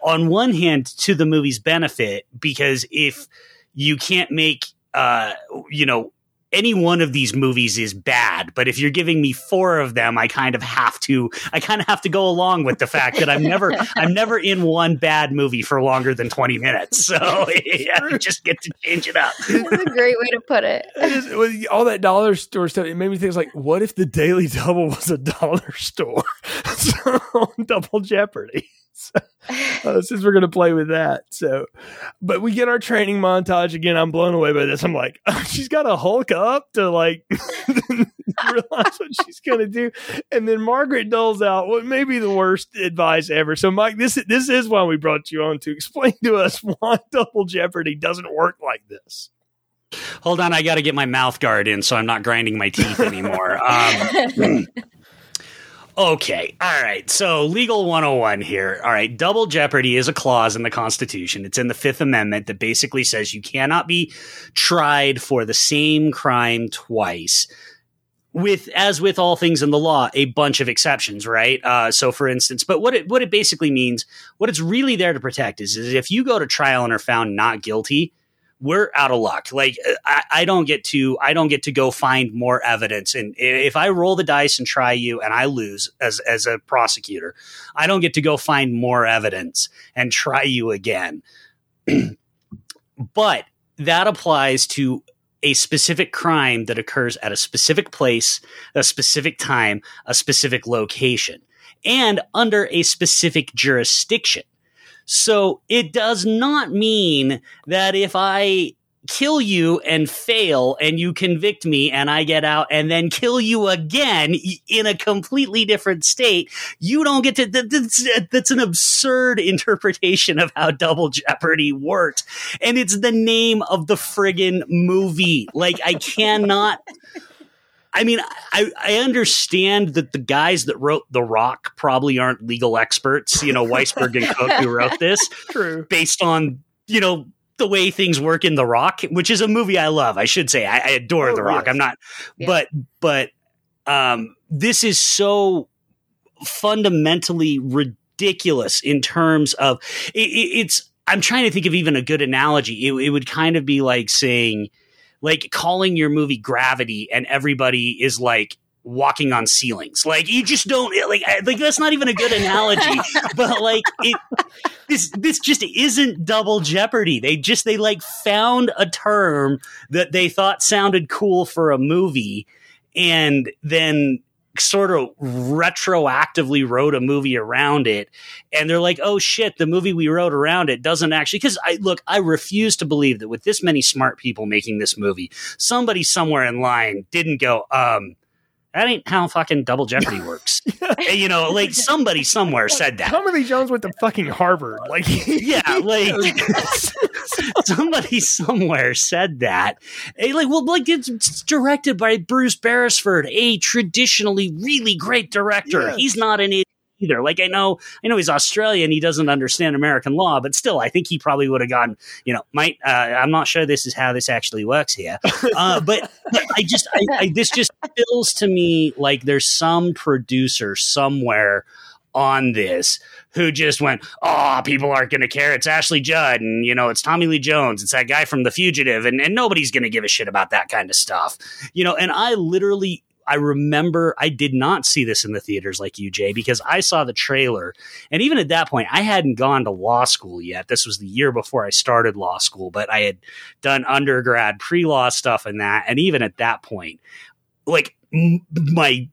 D: on one hand to the movie's benefit because if you can't make uh you know any one of these movies is bad, but if you're giving me four of them, I kind of have to I kind of have to go along with the fact that I'm never I'm never in one bad movie for longer than 20 minutes. So yeah, you just get to change it up.
C: That's a great way to put it.
B: Just, all that dollar store stuff, it made me think like, what if the Daily Double was a dollar store? so, double Jeopardy. So, uh, since we're going to play with that. So, but we get our training montage again. I'm blown away by this. I'm like, oh, she's got to hulk up to like realize what she's going to do. And then Margaret doles out what may be the worst advice ever. So, Mike, this, this is why we brought you on to explain to us why Double Jeopardy doesn't work like this.
D: Hold on, I got to get my mouth guard in so I'm not grinding my teeth anymore. Um, Okay. All right. So, legal 101 here. All right. Double jeopardy is a clause in the Constitution. It's in the Fifth Amendment that basically says you cannot be tried for the same crime twice. With as with all things in the law, a bunch of exceptions, right? Uh, so, for instance, but what it what it basically means, what it's really there to protect is, is if you go to trial and are found not guilty, we're out of luck. Like uh, I, I, don't get to I don't get to go find more evidence. And if I roll the dice and try you and I lose as as a prosecutor, I don't get to go find more evidence and try you again. but that applies to a specific crime that occurs at a specific place, a specific time, a specific location, and under a specific jurisdiction. So it does not mean that if I kill you and fail and you convict me and I get out and then kill you again in a completely different state, you don't get to. That's, uh, that's an absurd interpretation of how Double Jeopardy works. And it's the name of the friggin' movie. Like, I cannot. I mean, I, I understand that the guys that wrote The Rock probably aren't legal experts, you know, Weisberg and Cook who wrote this.
B: True.
D: Based on, you know, the way things work in The Rock, which is a movie I love. I should say I, I adore oh, The Rock. Yes. I'm not, yeah. but, but, um, this is so fundamentally ridiculous in terms of it, it, it's, I'm trying to think of even a good analogy. It, it would kind of be like saying, like calling your movie Gravity and everybody is like walking on ceilings. Like you just don't eh, like eh, like that's not even a good analogy. but like it this this just isn't double jeopardy. They just they like found a term that they thought sounded cool for a movie and then sort of retroactively wrote a movie around it. And they're like oh shit the movie we wrote around it doesn't actually because i look i refuse to believe that with this many smart people making this movie somebody somewhere in line didn't go um that ain't how fucking double jeopardy works. you know, like somebody somewhere said that.
B: Lee Jones went to fucking Harvard. Like,
D: yeah, like somebody somewhere said that. like, well, like it's directed by Bruce Beresford, a traditionally really great director. Yes. He's not an idiot either. Like I know, I know he's Australian. He doesn't understand American law, but still, I think he probably would have gone. You know, might uh, I'm not sure this is how this actually works here. Uh, but, but, I just, I, I, this just feels to me like there's some producer somewhere on this who just went, oh, people aren't going to care. It's Ashley Judd and, you know, it's Tommy Lee Jones. It's that guy from The Fugitive and, and nobody's going to give a shit about that kind of stuff. You know, and I literally I remember I did not see this in the theaters like you, Jay, because I saw the trailer. And even at that point, I hadn't gone to law school yet. This was the year before I started law school, but I had done undergrad pre law stuff and that. And even at that point, like my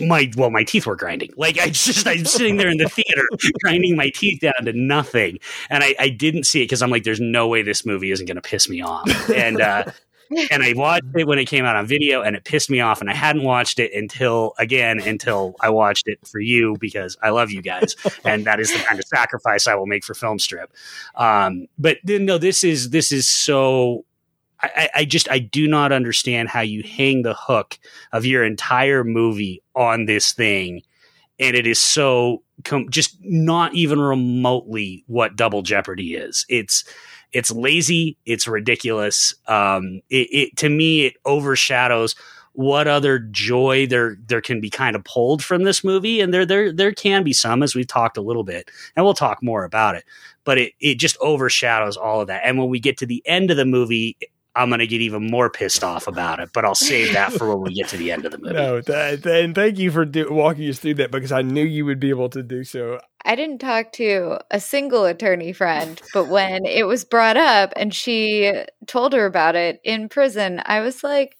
D: my well my teeth were grinding like i just i'm sitting there in the theater grinding my teeth down to nothing and i, I didn't see it because i'm like there's no way this movie isn't going to piss me off and uh and I watched it when it came out on video and it pissed me off and I hadn't watched it until again until I watched it for you because I love you guys and that is the kind of sacrifice I will make for film strip. Um, but then no, this is this is so I, I just I do not understand how you hang the hook of your entire movie on this thing and it is so com- just not even remotely what double jeopardy is it's it's lazy. It's ridiculous. Um, it, it to me it overshadows what other joy there there can be kind of pulled from this movie and there there there can be some as we've talked a little bit and we'll talk more about it but it it just overshadows all of that and when we get to the end of the movie I'm going to get even more pissed off about it, but I'll save that for when we get to the end of the movie.
B: No, th- th- and thank you for do- walking us through that because I knew you would be able to do so.
C: I didn't talk to a single attorney friend, but when it was brought up and she told her about it in prison, I was like,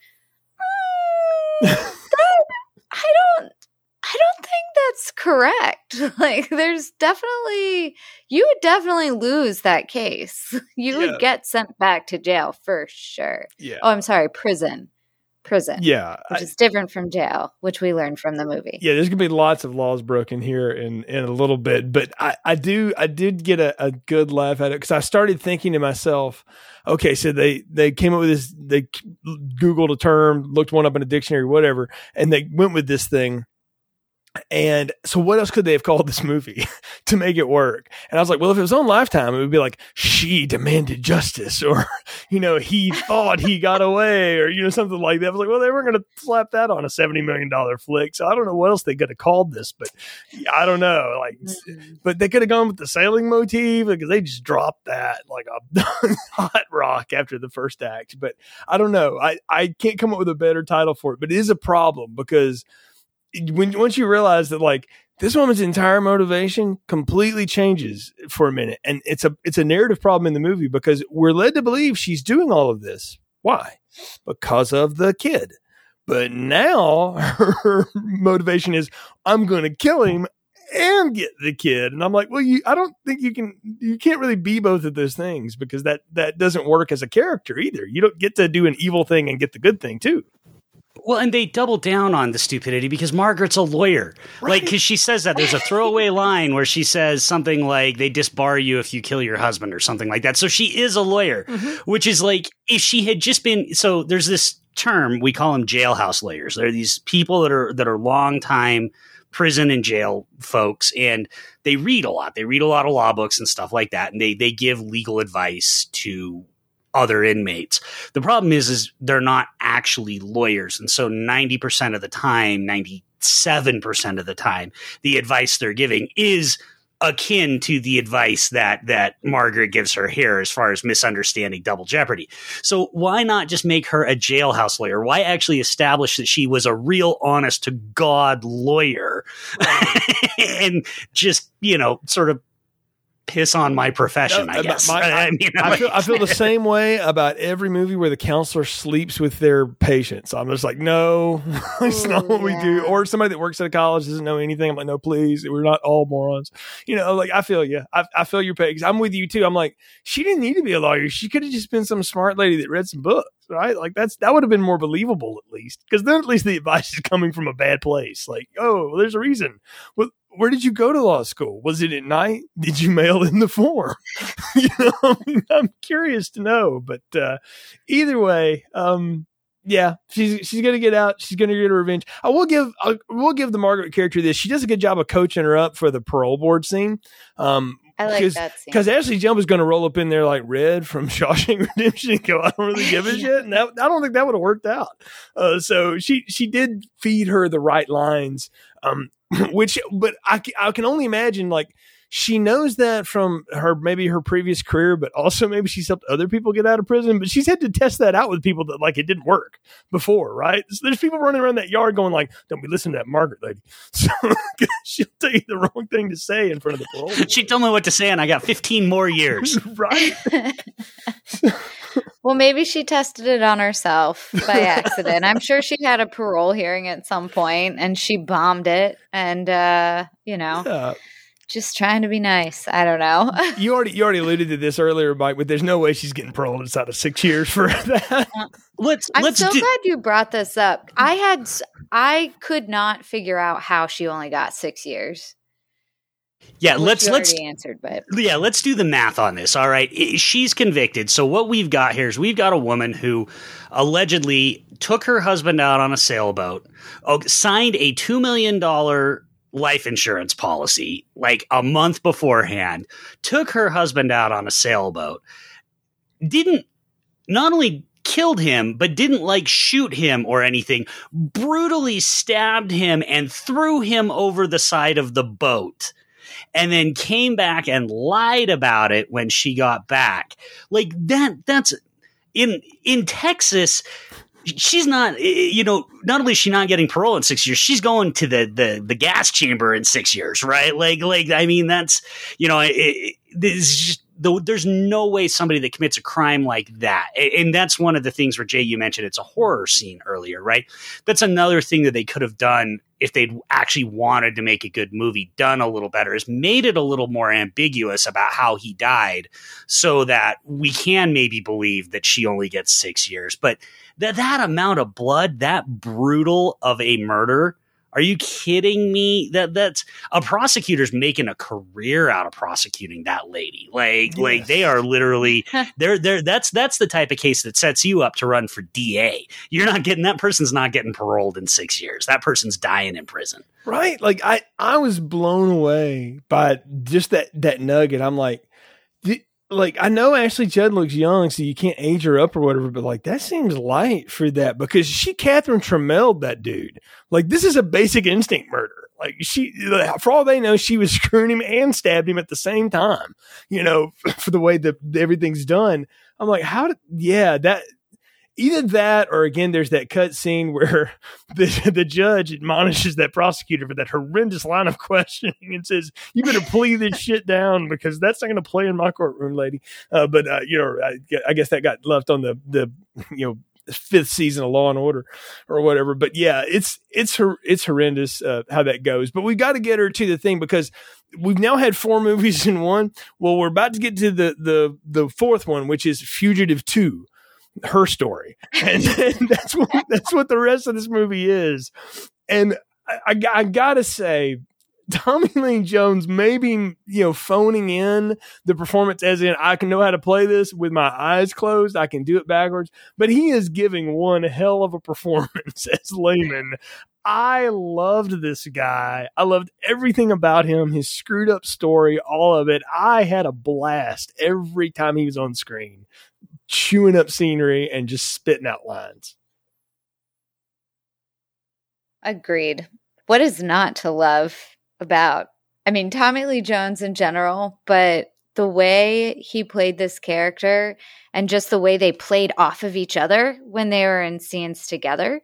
C: mm, that, I don't I don't think that's correct. Like, there's definitely, you would definitely lose that case. You yeah. would get sent back to jail for sure.
B: Yeah.
C: Oh, I'm sorry, prison. Prison.
B: Yeah.
C: Which I, is different from jail, which we learned from the movie.
B: Yeah, there's gonna be lots of laws broken here in, in a little bit. But I, I do I did get a, a good laugh at it because I started thinking to myself, okay, so they they came up with this, they Googled a term, looked one up in a dictionary, whatever, and they went with this thing and so, what else could they have called this movie to make it work? And I was like, well, if it was on Lifetime, it would be like, she demanded justice, or, you know, he thought he got away, or, you know, something like that. I was like, well, they weren't going to slap that on a $70 million flick. So I don't know what else they could have called this, but I don't know. Like, mm-hmm. but they could have gone with the sailing motif because they just dropped that like a hot rock after the first act. But I don't know. I, I can't come up with a better title for it, but it is a problem because when once you realize that like this woman's entire motivation completely changes for a minute and it's a it's a narrative problem in the movie because we're led to believe she's doing all of this. Why? Because of the kid. But now her motivation is i'm going to kill him and get the kid. And i'm like well you i don't think you can you can't really be both of those things because that that doesn't work as a character either. You don't get to do an evil thing and get the good thing too
D: well, and they double down on the stupidity because Margaret's a lawyer. Right. Like, because she says that there's a throwaway line where she says something like, they disbar you if you kill your husband or something like that. So she is a lawyer, mm-hmm. which is like, if she had just been, so there's this term, we call them jailhouse lawyers. They're these people that are, that are long time prison and jail folks and they read a lot. They read a lot of law books and stuff like that. And they, they give legal advice to other inmates. The problem is, is they're not actually lawyers. And so 90% of the time, 97% of the time, the advice they're giving is akin to the advice that that Margaret gives her here as far as misunderstanding double jeopardy. So why not just make her a jailhouse lawyer? Why actually establish that she was a real honest to God lawyer and just, you know, sort of piss on my profession. I uh, guess. My, I,
B: mean, I, feel, I, feel, the same way about every movie where the counselor sleeps with their patients. I'm just like, no, it's not what yeah. we do. Mm, or somebody that works at a college doesn't know anything. I'm like, no, please, we're not all morons. You know, like I feel you. I, I feel your pain. I'm with you too. I'm like, she didn't need to be a lawyer. She could have just been some smart lady that read some books right? Like that's that would have been more believable at least, because then at least the advice is coming from a bad place. Like, oh, well, there's a reason. Well, where did you go to law school? Was it at night? Did you mail in the form? you know, I'm curious to know. But uh, either way, um, yeah, she's she's gonna get out. She's gonna get her revenge. I will give I will give the Margaret character this. She does a good job of coaching her up for the parole board scene. Um,
C: I like that scene.
B: Because Ashley Judd was going to roll up in there like Red from Shawshank Redemption and go, I don't really give a shit. And that, I don't think that would have worked out. Uh, so she she did feed her the right lines, um, which, but I, I can only imagine like she knows that from her maybe her previous career, but also maybe she's helped other people get out of prison. But she's had to test that out with people that like it didn't work before, right? So there's people running around that yard going like, "Don't be listening to that Margaret lady." So she'll tell you the wrong thing to say in front of the parole.
D: she told me what to say, and I got 15 more years.
B: right?
C: well, maybe she tested it on herself by accident. I'm sure she had a parole hearing at some point, and she bombed it, and uh, you know. Yeah just trying to be nice. I don't know.
B: you already you already alluded to this earlier, Mike, but there's no way she's getting paroled inside of six years for that.
D: Uh, let's.
C: I'm
D: let's
C: so
D: do-
C: glad you brought this up. I had I could not figure out how she only got six years.
D: Yeah, let's let's
C: answered, but
D: yeah, let's do the math on this. All right, she's convicted. So what we've got here is we've got a woman who allegedly took her husband out on a sailboat, signed a two million dollar life insurance policy like a month beforehand, took her husband out on a sailboat, didn't not only killed him, but didn't like shoot him or anything, brutally stabbed him and threw him over the side of the boat. And then came back and lied about it when she got back. Like that, that's in, in Texas, she's not eh, eh, you know not only is she not getting parole in six years she's going to the the, the gas chamber in six years right? Like like i mean that's you know it, it, just there's no way somebody that commits a crime like that. And that's one of the things where jay you mentioned it's a horror scene earlier right? That's another thing that they could have done if they'd actually wanted to make a good movie done a little better is made it a little more ambiguous about how he died so that we can maybe believe that she only gets six years but that that amount of blood, that brutal of a murder. Are you kidding me? That that's a prosecutor's making a career out of prosecuting that lady. Like yes. like they are literally they're they're that's that's the type of case that sets you up to run for DA. You're not getting that person's not getting paroled in 6 years. That person's dying in prison.
B: Right? Like I I was blown away by just that that nugget. I'm like like I know Ashley Judd looks young, so you can't age her up or whatever, but like that seems light for that because she Catherine Tramelled that dude. Like this is a basic instinct murder. Like she, for all they know, she was screwing him and stabbed him at the same time. You know, for the way that everything's done. I'm like, how did? Yeah, that either that or again there's that cut scene where the, the judge admonishes that prosecutor for that horrendous line of questioning and says you better plea this shit down because that's not going to play in my courtroom lady. Uh, but uh, you know I, I, guess that got left on the the you know fifth season of law and order or whatever. But yeah it's it's her it's horrendous uh, how that goes. But we've got to get her to the thing because we've now had four movies in one. Well we're about to get to the the the fourth one which is fugitive 2 her story, and, and that's what that's what the rest of this movie is. And I, I, I gotta say, Tommy Lee Jones maybe you know phoning in the performance as in I can know how to play this with my eyes closed. I can do it backwards, but he is giving one hell of a performance as Lehman. I loved this guy. I loved everything about him, his screwed up story, all of it. I had a blast every time he was on screen chewing up scenery and just spitting out lines.
C: Agreed. What is not to love about? I mean, Tommy Lee Jones in general, but the way he played this character and just the way they played off of each other when they were in scenes together.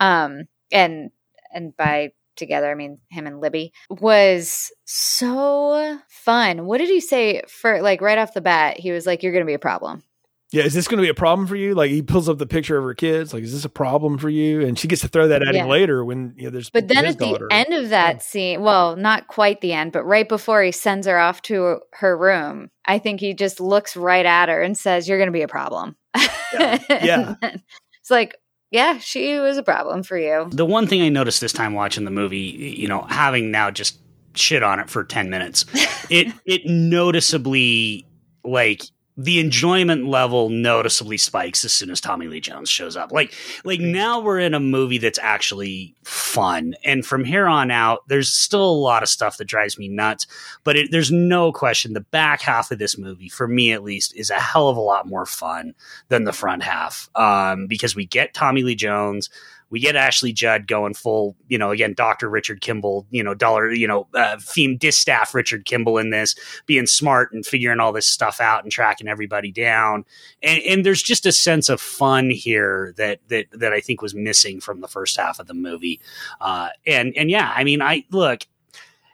C: Um, and and by together, I mean him and Libby was so fun. What did he say for like right off the bat? He was like, You're gonna be a problem.
B: Yeah, is this going to be a problem for you? Like he pulls up the picture of her kids. Like, is this a problem for you? And she gets to throw that at yeah. him later when you know there's.
C: But then at daughter. the end of that yeah. scene, well, not quite the end, but right before he sends her off to her room, I think he just looks right at her and says, "You're going to be a problem."
B: Yeah, yeah.
C: it's like, yeah, she was a problem for you.
D: The one thing I noticed this time watching the movie, you know, having now just shit on it for ten minutes, it it noticeably like the enjoyment level noticeably spikes as soon as Tommy Lee Jones shows up. Like, like now we're in a movie that's actually fun. And from here on out, there's still a lot of stuff that drives me nuts. But it, there's no question the back half of this movie, for me at least, is a hell of a lot more fun than the front half. Um, because we get Tommy Lee Jones we get Ashley Judd going full, you know, again, Dr. Richard Kimble, you know, dollar, you know, uh, theme distaff Richard Kimble in this, being smart and figuring all this stuff out and tracking everybody down. And, and there's just a sense of fun here that, that, that I think was missing from the first half of the movie. Uh, and, and yeah, I mean, I look,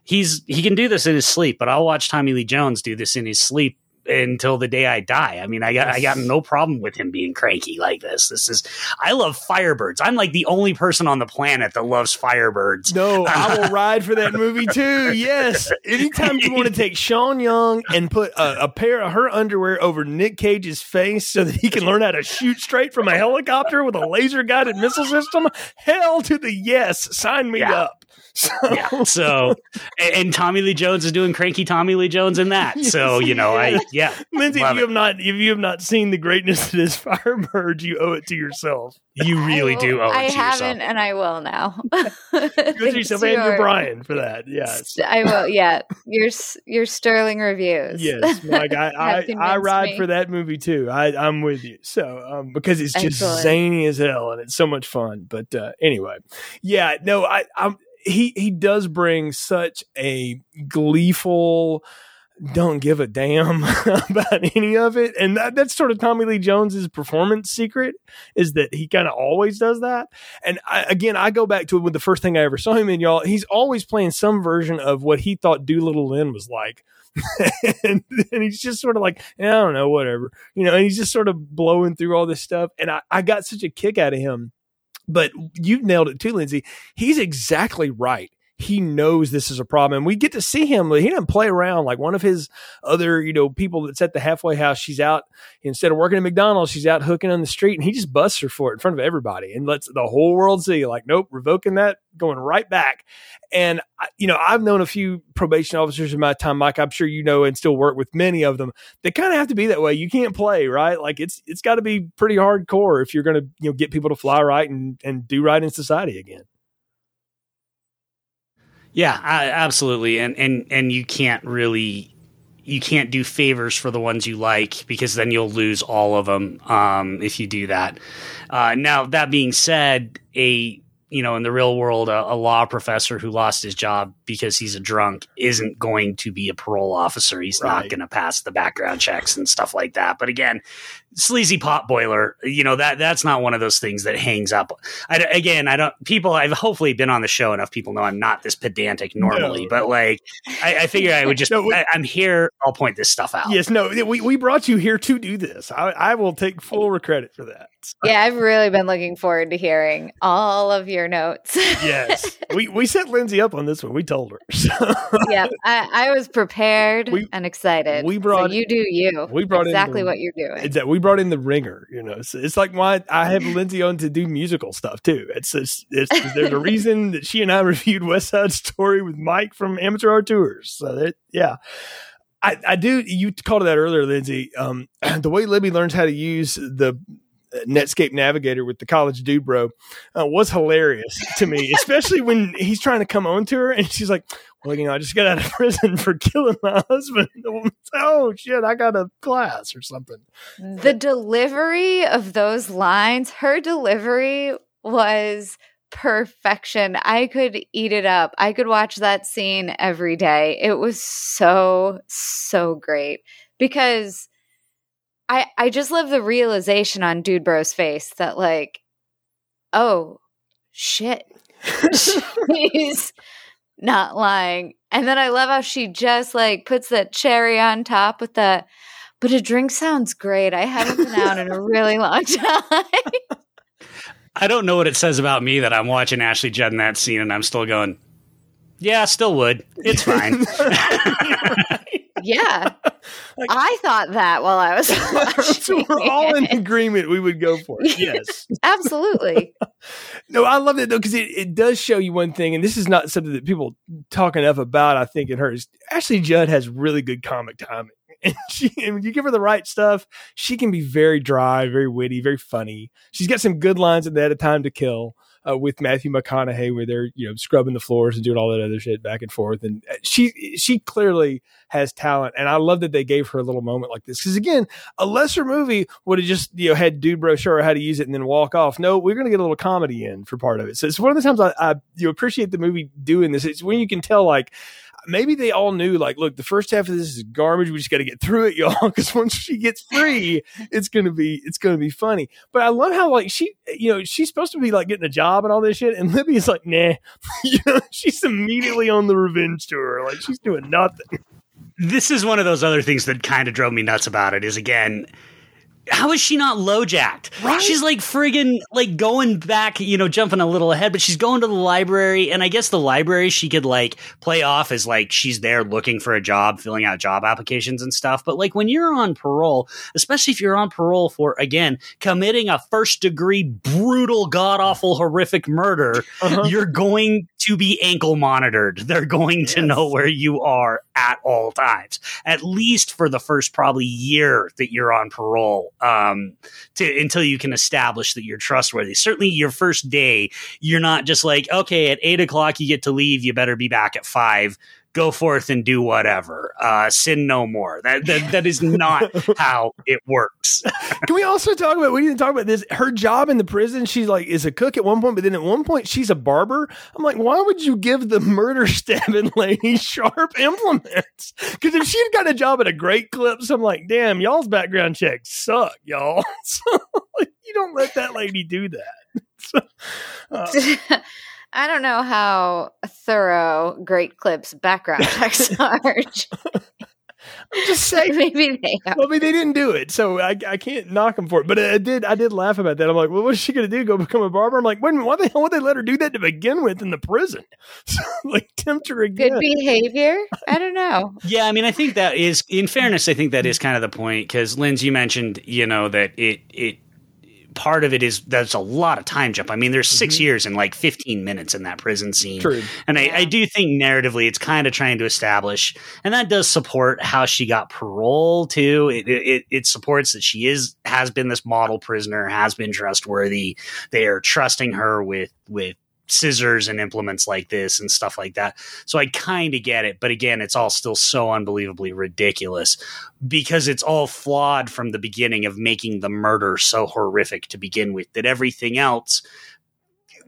D: he's, he can do this in his sleep, but I'll watch Tommy Lee Jones do this in his sleep until the day I die. I mean, I got I got no problem with him being cranky like this. This is I love Firebirds. I'm like the only person on the planet that loves Firebirds.
B: No, I will ride for that movie too. Yes. Anytime you want to take Sean Young and put a, a, pair of her underwear over Nick Cage's face so that he can learn how to shoot straight from a helicopter with a laser guided missile system, hell to the yes. Sign me yeah. up.
D: So. Yeah. So, and, and, Tommy Lee Jones is doing cranky Tommy Lee Jones in that. So, you know, I, yeah.
B: Lindsay, if you it. have not, if you have not seen the greatness that is Firebird, you owe it to yourself.
D: You really do owe it I to
C: haven't, and I will now.
B: Good to yourself and your Brian for that. Yes.
C: I will. Yeah. Your, your sterling reviews.
B: Yes. Mike, I, I, I, ride me. for that movie too. I, I'm with you. So, um, because it's just Excellent. zany as hell and it's so much fun. But, uh, anyway, yeah, no, I, I'm, he he does bring such a gleeful don't give a damn about any of it. And that, that's sort of tommy lee jones's performance secret is that he kind of always does that. And I, again i go back to it when the first thing i ever saw him in y'all he's always playing some version of what he thought doolittle lynn was like. And, and, he's just sort of like, eh, I don't know, whatever, you know, and he's just sort of blowing through all this stuff. And I, I got such a kick out of him but you nailed it too, Lindsay. He's exactly right he knows this is a problem. And we get to see him. He didn't play around like one of his other, you know, people that's at the halfway house. She's out instead of working at McDonald's, she's out hooking on the street and he just busts her for it in front of everybody and lets the whole world see like, nope, revoking that, going right back. And, you know, I've known a few probation officers in my time, Mike, I'm sure you know, and still work with many of them. They kind of have to be that way. You can't play, right? Like it's, it's got to be pretty hardcore if you're going to, you know, get people to fly right and, and do right in society again.
D: Yeah, I, absolutely. And and and you can't really you can't do favors for the ones you like because then you'll lose all of them um, if you do that. Uh, now that being said, a you know in the real world a, a, law professor who lost his job because he's a drunk isn't going to be a parole officer. He's right. not going to pass the background checks and stuff like that. But again, sleazy pot boiler, you know, that that's not one of those things that hangs up. I, again, I don't, people, I've hopefully been on the show enough people know I'm not this pedantic normally, no. but like, I, I figure I would just, no, we, I, am here, I'll point this stuff out.
B: Yes, no, we, we brought you here to do this. I, I will take full credit for that.
C: Yeah, I've really been looking forward to hearing all of your notes.
B: yes. We, we set Lindsay up on this one. We told her. So.
C: yeah, I, I was prepared we, and excited. We brought, so you do you. We brought exactly in the, what you're doing.
B: Exactly. We brought in the ringer. You know, it's, it's like why I have Lindsay on to do musical stuff too. It's, it's, it's there's a reason that she and I reviewed West Side Story with Mike from Amateur Art Tours. So that yeah. I, I do. You called it that earlier, Lindsay. Um, the way Libby learns how to use the Netscape Navigator with the college dude bro uh, was hilarious to me, especially when he's trying to come on to her and she's like, well, you know, I just got out of prison for killing my husband. oh shit, I got a class or something.
C: The delivery of those lines, her delivery was perfection. I could eat it up. I could watch that scene every day. It was so, so great because I I just love the realization on Dude Bro's face that like, oh shit, she's not lying. And then I love how she just like puts that cherry on top with that. But a drink sounds great. I haven't been out in a really long time.
D: I don't know what it says about me that I'm watching Ashley Judd in that scene and I'm still going, yeah, still would. It's fine.
C: Yeah. Like, I thought that while I was watching.
B: so we're all in agreement we would go for it. Yes.
C: Absolutely.
B: no, I love it though, because it, it does show you one thing, and this is not something that people talk enough about, I think, in her Ashley Judd has really good comic timing And she, and when you give her the right stuff, she can be very dry, very witty, very funny. She's got some good lines in that A Time to Kill uh, with Matthew McConaughey, where they're you know scrubbing the floors and doing all that other shit back and forth. And uh, she she clearly has talent, and I love that they gave her a little moment like this because again, a lesser movie would have just you know had dude bro show her how to use it and then walk off. No, we're gonna get a little comedy in for part of it. So it's one of the times I, I you appreciate the movie doing this. It's when you can tell like maybe they all knew like look the first half of this is garbage. We just got to get through it y'all because once she gets free it's gonna be it's gonna be funny. But i love how like she you know she's supposed to be like getting a job and all this shit and libby's like nah. You know she's immediately on the revenge tour like she's doing nothing.
D: This is one of those other things that kind of drove me nuts about it is again how is she not low jacked?
B: Right?
D: She's like friggin' like going back, you know, jumping a little ahead, but she's going to the library. And I guess the library she could like play off as like she's there looking for a job, filling out job applications and stuff. But like when you're on parole, especially if you're on parole for, again, committing a first degree, brutal, god awful, horrific murder, uh-huh. you're going to be ankle monitored. They're going yes. to know where you are at all times, at least for the first probably year that you're on parole um, to until you can establish that you're trustworthy. Certainly, your first day, you're not just like, okay, at eight o'clock you get to leave. You better be back at five go forth and do whatever. Uh, sin no more. That that, that is not how it works.
B: Can we also talk about? We didn't talk about this. Her job in the prison. She's like is a cook at one point, but then at one point she's a barber. I'm like, why would you give the murder stabbing lady sharp implements? Because if she'd got a job at a Great Clips, I'm like, damn, y'all's background checks suck, y'all. so, like, you don't let that lady do that. So,
C: uh, I don't know how thorough Great Clips background checks are.
B: I'm just saying.
C: Maybe they.
B: Are. Well, I mean, they didn't do it, so I, I can't knock them for it. But I did. I did laugh about that. I'm like, well, what's she going to do? Go become a barber? I'm like, wait a minute. Why the hell would they let her do that to begin with in the prison? So, like, tempt her again.
C: Good behavior. I don't know.
D: yeah, I mean, I think that is. In fairness, I think that is kind of the point because Linz, you mentioned, you know, that it it part of it is that's a lot of time jump. I mean, there's 6 mm-hmm. years and like 15 minutes in that prison scene.
B: True.
D: And I, I, do think narratively it's kind of trying to establish, and that does support how she got parole too. It, it, it supports that she is, has been this model prisoner, has been trustworthy. They are trusting her with, with scissors and implements like this and stuff like that. So I kind of get it, but again, it's all still so unbelievably ridiculous because it's all flawed from the beginning of making the murder so horrific to begin with that everything else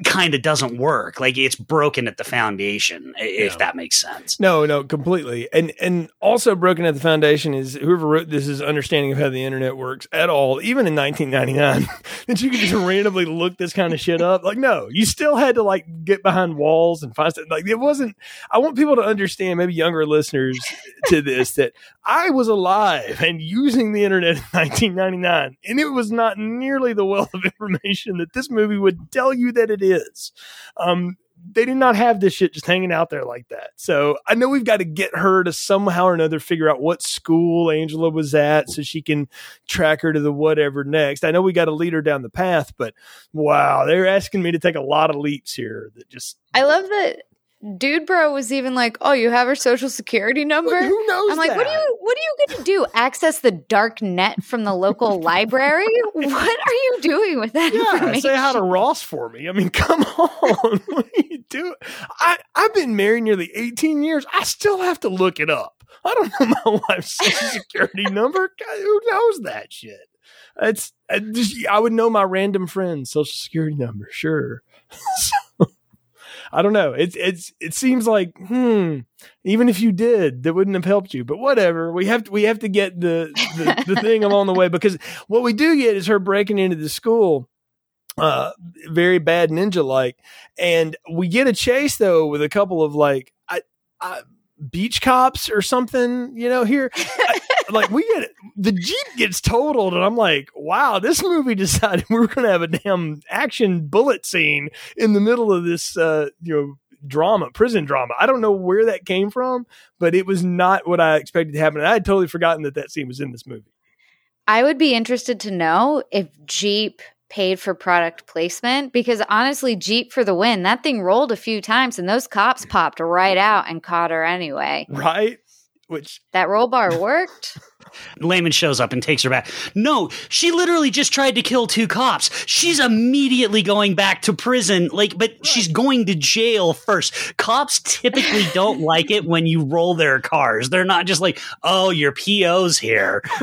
D: kind of doesn't work. Like it's broken at the foundation, if yeah. that makes sense.
B: No, no, completely. And and also broken at the foundation is whoever wrote this is understanding of how the internet works at all, even in 1999, that you could just randomly look this kind of shit up. Like, no, you still had to like get behind walls and find stuff. Like it wasn't. I want people to understand, maybe younger listeners to this, that I was alive and using the internet in 1999, and it was not nearly the wealth of information that this movie would tell you that it is. Um, they did not have this shit just hanging out there like that. So I know we've got to get her to somehow or another figure out what school Angela was at so she can track her to the whatever next. I know we got to lead her down the path, but wow, they're asking me to take a lot of leaps here that just
C: I love that Dude Bro was even like, "Oh, you have her social security number."
B: Who knows?
C: I'm like,
B: that?
C: "What do you What are you going to do? Access the dark net from the local library? What are you doing with that
B: yeah,
C: information?"
B: Say hi to Ross for me. I mean, come on, what are you doing? I I've been married nearly 18 years. I still have to look it up. I don't know my wife's social security number. God, who knows that shit? It's I, just, I would know my random friend's social security number, sure. I don't know. It's it's it seems like hmm. Even if you did, that wouldn't have helped you. But whatever. We have to we have to get the the, the thing along the way because what we do get is her breaking into the school uh very bad ninja like and we get a chase though with a couple of like I, I beach cops or something you know here I, like we get the jeep gets totaled, and I'm like, wow, this movie decided we are going to have a damn action bullet scene in the middle of this, uh, you know, drama, prison drama. I don't know where that came from, but it was not what I expected to happen. And I had totally forgotten that that scene was in this movie.
C: I would be interested to know if Jeep paid for product placement because honestly, Jeep for the win. That thing rolled a few times and those cops popped right out and caught her anyway.
B: Right? Which
C: that roll bar worked.
D: Lehman shows up and takes her back. No, she literally just tried to kill two cops. She's immediately going back to prison. Like, but she's going to jail first. Cops typically don't like it when you roll their cars. They're not just like, oh, your PO's here.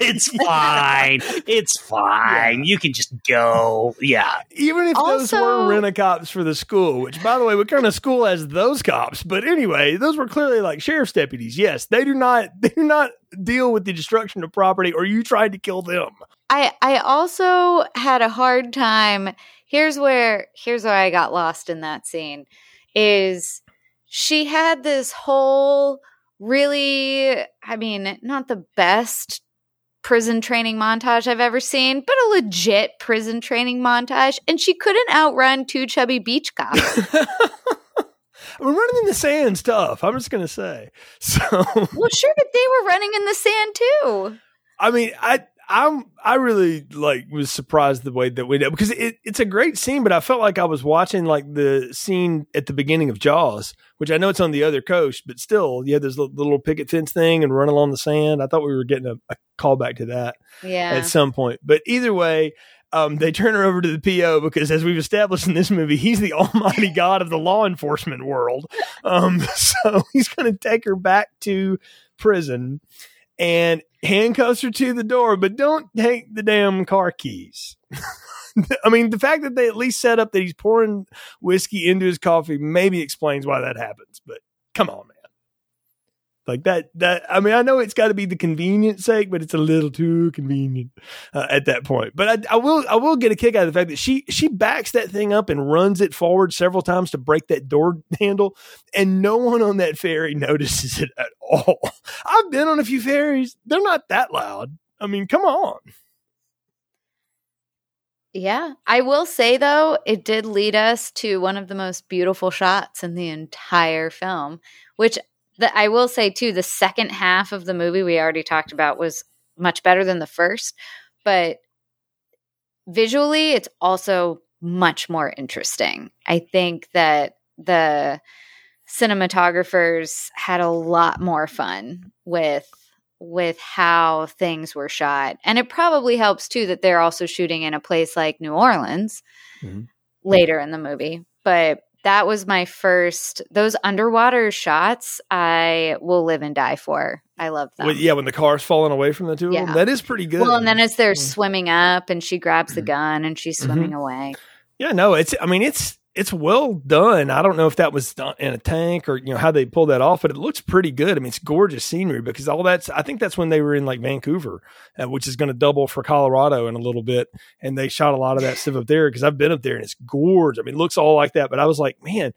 D: it's fine. It's fine. You can just go. Yeah.
B: Even if those were rent a cops for the school, which by the way, what kind of school has those cops? But anyway, those were clearly like sheriff's deputies. Yes, they do not they do not deal with the destruction of property or you tried to kill them.
C: I I also had a hard time. Here's where here's where I got lost in that scene is she had this whole really I mean, not the best prison training montage I've ever seen, but a legit prison training montage and she couldn't outrun two chubby beach cops.
B: Mean, running in the sand's tough. I'm just gonna say. So
C: well, sure, but they were running in the sand too.
B: I mean, I I'm I really like was surprised the way that we did because it, it's a great scene, but I felt like I was watching like the scene at the beginning of Jaws, which I know it's on the other coast, but still, yeah, this little, little picket fence thing and run along the sand. I thought we were getting a, a callback to that
C: Yeah.
B: at some point, but either way. Um, they turn her over to the PO because, as we've established in this movie, he's the almighty god of the law enforcement world. Um, so he's going to take her back to prison and handcuffs her to the door, but don't take the damn car keys. I mean, the fact that they at least set up that he's pouring whiskey into his coffee maybe explains why that happens, but come on, man. Like that, that, I mean, I know it's got to be the convenience sake, but it's a little too convenient uh, at that point. But I, I will, I will get a kick out of the fact that she, she backs that thing up and runs it forward several times to break that door handle and no one on that ferry notices it at all. I've been on a few ferries. They're not that loud. I mean, come on.
C: Yeah. I will say though, it did lead us to one of the most beautiful shots in the entire film, which the, I will say too, the second half of the movie we already talked about was much better than the first, but visually it's also much more interesting. I think that the cinematographers had a lot more fun with with how things were shot. And it probably helps too that they're also shooting in a place like New Orleans
B: Mhm.
C: later in the movie. But that was my first those underwater shots I will live and die for. I love.
B: Well, yeah, when the car's falling away from the two of them, that is pretty good.
C: Well, and then as they're
B: Mm.
C: swimming up and she grabs the
B: Mhm.
C: gun and she's swimming away.
B: yeah, no, it's. I mean, it's it's well done. I don't know if that was done in a tank or you know how they pulled that off, but it looks pretty good. I mean, it's gorgeous scenery because all that's. I think that's when they were in like Vancouver, uh, which is going to double for Colorado in a little bit, and they shot a lot of that stuff up there because I've been up there and it's gorgeous. I mean, it looks all like that, but I was like, man.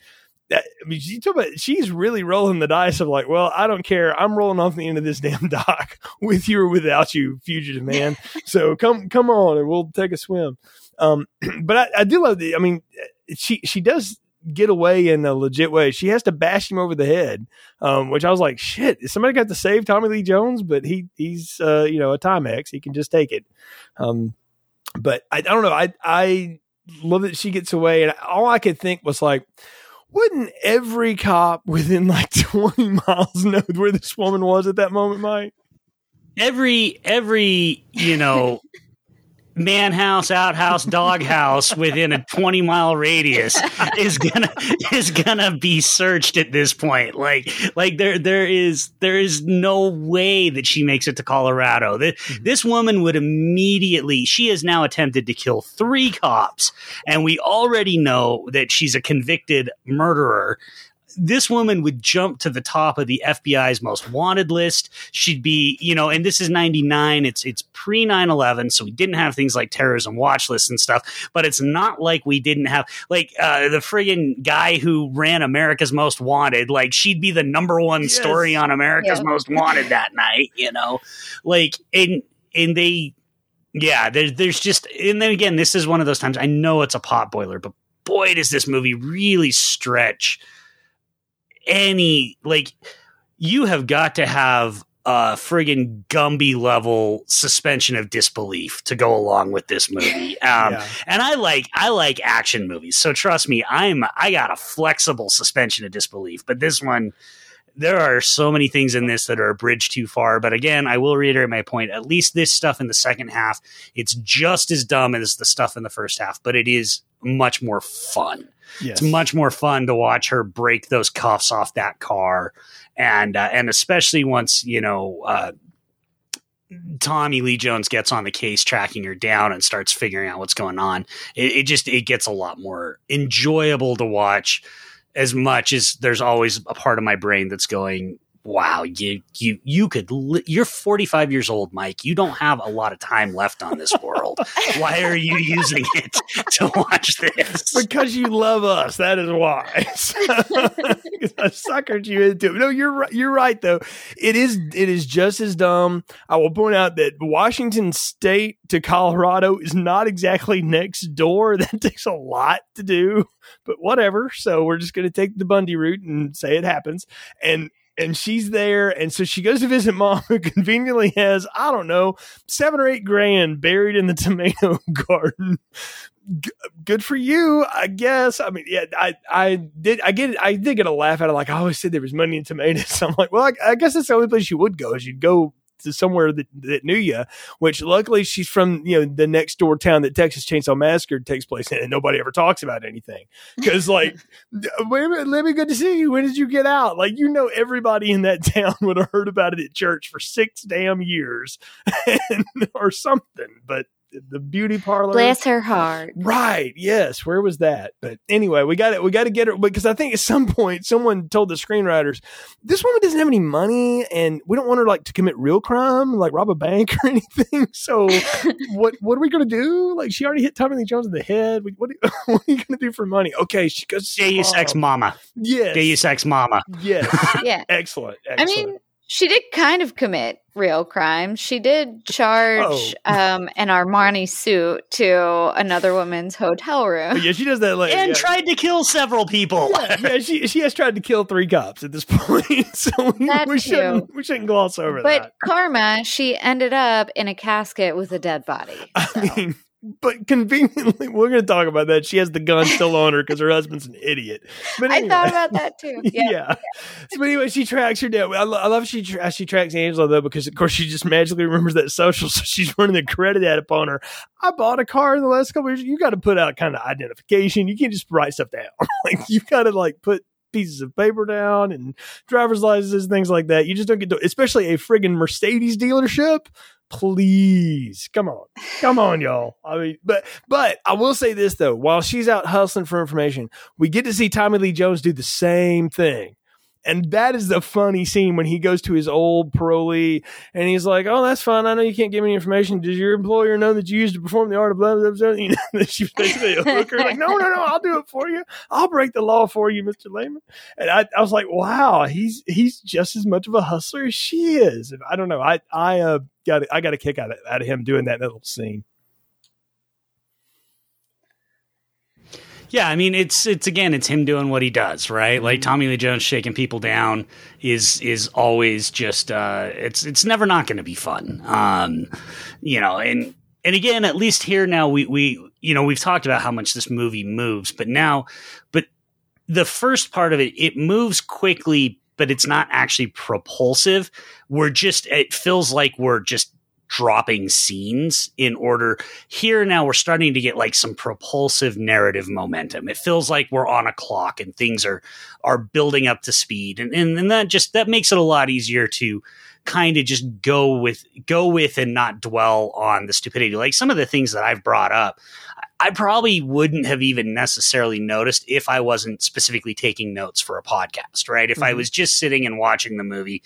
B: That, I mean, talk about she's really rolling the dice of like, well, I don't care. I'm rolling off the end of this damn dock with you or without you, fugitive man. so come, come on, and we'll take a swim. Um, but I, I do love the. I mean, she she does get away in a legit way. She has to bash him over the head, um, which I was like, shit. Somebody got to save Tommy Lee Jones, but he he's uh, you know a Timex. He can just take it. Um, but I, I don't know. I I love that she gets away, and all I could think was like. Wouldn't every cop within like 20 miles know where this woman was at that moment, Mike?
D: every every you know man house outhouse dog house within a 20 mile radius is gonna is gonna be searched at this point. Like like there there is there is no way that she makes it to colorado. Th-
B: Mhm.
D: this woman would immediately she has now attempted to kill three cops and we already know that she's a convicted murderer this woman would jump to the top of the FBI's most wanted list. She'd be, you know, and this is 99. It's, it's pre 9-11. So we didn't have things like terrorism watch lists and stuff, but it's not like we didn't have like, uh, the friggin' guy who ran America's most wanted. Like she'd be the number one
B: Yes.
D: story on America's
C: Yeah.
D: most wanted that night, you know, like, and, and they, yeah, there's, there's just, and then again, this is one of those times I know it's a pot boiler, but boy, does this movie really stretch any like you have got to have a friggin' Gumby level suspension of disbelief to go along with this movie. Um,
B: yeah.
D: and I like I like action movies, so trust me, I'm I got a flexible suspension of disbelief. But this one, there are so many things in this that are a bridge too far. But again, I will reiterate my point. At least this stuff in the second half, it's just as dumb as the stuff in the first half, but it is much more fun. Yes. It's much more fun to watch her break those cuffs off that car, and uh, and especially once you know uh, Tommy Lee Jones gets on the case, tracking her down, and starts figuring out what's going on. It, it just it gets a lot more enjoyable to watch. As much as there's always a part of my brain that's going, wow, you you you could li- you're 45 years old, Mike. You don't have a lot of time left on this world. why are you using it to watch this?
B: Because you love us. That is why. I suckered you into it. No, you're right. You're right though. It is it is just as dumb. I will point out that Washington State to Colorado is not exactly next door. That takes a lot to do, but whatever. So we're just going to take the Bundy route and say it happens. And and she's there. And so she goes to visit mom, who conveniently has, I don't know, seven or eight grand buried in the tomato garden. Good for you, I guess. I mean, yeah, I, I did, I get. I did get a laugh out of like, I always said there was money in tomatoes. I'm like, well, I, I guess that's the only place you would go is you'd go somewhere that, that knew you, which luckily she's from, you know, the next door town that Texas Chainsaw Massacre takes place in and nobody ever talks about anything. Cause like, wait a minute, let me good to see you. When did you get out? Like, you know, everybody in that town would have heard about it at church for six damn years and, or something, but the beauty parlor.
C: Bless her heart.
B: Right. Yes. Where was that? But anyway, we got it. We got to get her because I think at some point someone told the screenwriters, this woman doesn't have any money and we don't want her like to commit real crime, like rob a bank or anything. So what, what are we going to do? Like she already hit Tommy Lee Jones in the head. What, what are you going to do for money? Okay. She goes,
D: Deus Ex Mama.
B: Yes.
D: Deus Ex Mama.
B: Yes.
C: yeah.
B: Excellent. Excellent.
C: I mean, she did kind of commit real crimes. She did charge oh. um, an Armani suit to another woman's hotel room.
B: yeah, she does that like
D: and
B: yeah.
D: tried to kill several people.
B: Yeah, yeah, she she has tried to kill three cops at this point. So we, we shouldn't we shouldn't gloss over
C: but
B: that.
C: But karma, she ended up in a casket with a dead body. So.
B: I mean, but conveniently, we're going to talk about that. She has the gun still on her because her husband's an idiot. But
C: anyway, I thought about that too. Yeah.
B: yeah. So anyway, she tracks her down. I, lo- I love she tra- she tracks Angela though because of course she just magically remembers that social, so she's running the credit ad upon her. I bought a car in the last couple years. You got to put out kind of identification. You can't just write stuff down. like you got to like put pieces of paper down and driver's licenses, things like that. You just don't get to, especially a friggin' Mercedes dealership please come on come on y'all i mean but but i will say this though while she's out hustling for information we get to see tommy lee jones do the same thing and that is the funny scene when he goes to his old parolee and he's like, Oh, that's fine. I know you can't give me any information. Does your employer know that you used to perform the art of blah, blah, blah? You know, she basically a hooker. like, no, no, no, I'll do it for you. I'll break the law for you, Mr. Lehman. And I, I was like, wow, he's, he's just as much of a hustler as she is. I don't know. I, I, uh, got, I got a kick out of, out of him doing that little scene.
D: Yeah, I mean it's it's again it's him doing what he does, right? Like mm-hmm. Tommy Lee Jones shaking people down is is always just uh it's it's never not going to be fun. Um you know, and and again at least here now we we you know, we've talked about how much this movie moves, but now but the first part of it it moves quickly but it's not actually propulsive. We're just it feels like we're just dropping scenes in order. Here now we're starting to get like some propulsive narrative momentum. It feels like we're on a clock and things are are building up to speed. And and, and that just that makes it a lot easier to kind of just go with go with and not dwell on the stupidity. Like some of the things that I've brought up, I probably wouldn't have even necessarily noticed if I wasn't specifically taking notes for a podcast, right? If mm-hmm. I was just sitting and watching the movie,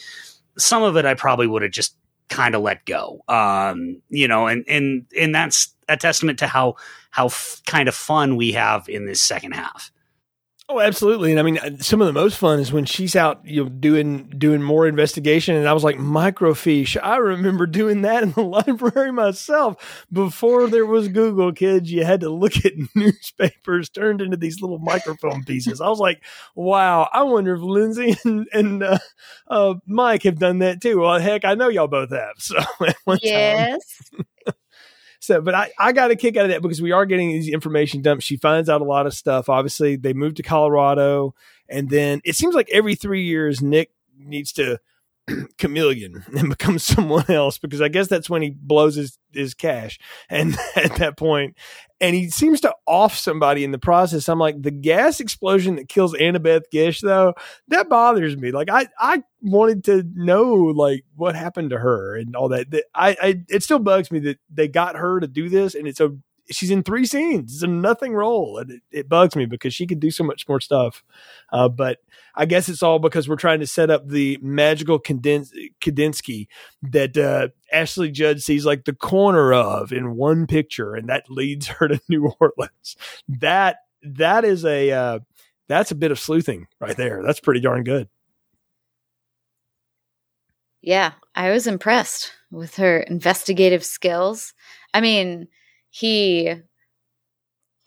D: some of it I probably would have just kind of let go. Um, you know, and and and that's a testament to how how f- kind of fun we have in this second half.
B: Oh, absolutely. And I mean, uh, some of the most fun is when she's out, you know, doing doing more investigation. And I was like, microfiche. I remember doing that in the library myself before there was Google. Kids, you had to look at newspapers turned into these little microfilm pieces. I was like, wow. I wonder if Lindsay and, and uh, uh, Mike have done that too. Well, heck, I know y'all both have. So
C: yes.
B: So, but I, I got a kick out of that because we are getting these information dumps. She finds out a lot of stuff. Obviously, they moved to Colorado. And then it seems like every three years, Nick needs to chameleon and becomes someone else because I guess that's when he blows his, his cash. And at that point, and he seems to off somebody in the process. I'm like, the gas explosion that kills Annabeth Gish, though, that bothers me. Like, I, I wanted to know, like, what happened to her and all that. I, I, it still bugs me that they got her to do this and it's a she's in three scenes. It's a nothing role. And it, it, bugs me because she could do so much more stuff. Uh, but I guess it's all because we're trying to set up the magical Kandins- Kandinsky that uh, Ashley Judd sees like the corner of in one picture, and that leads her to New Orleans. That that is a uh, that's a bit of sleuthing right there. That's pretty darn good.
C: Yeah, I was impressed with her investigative skills. I mean, he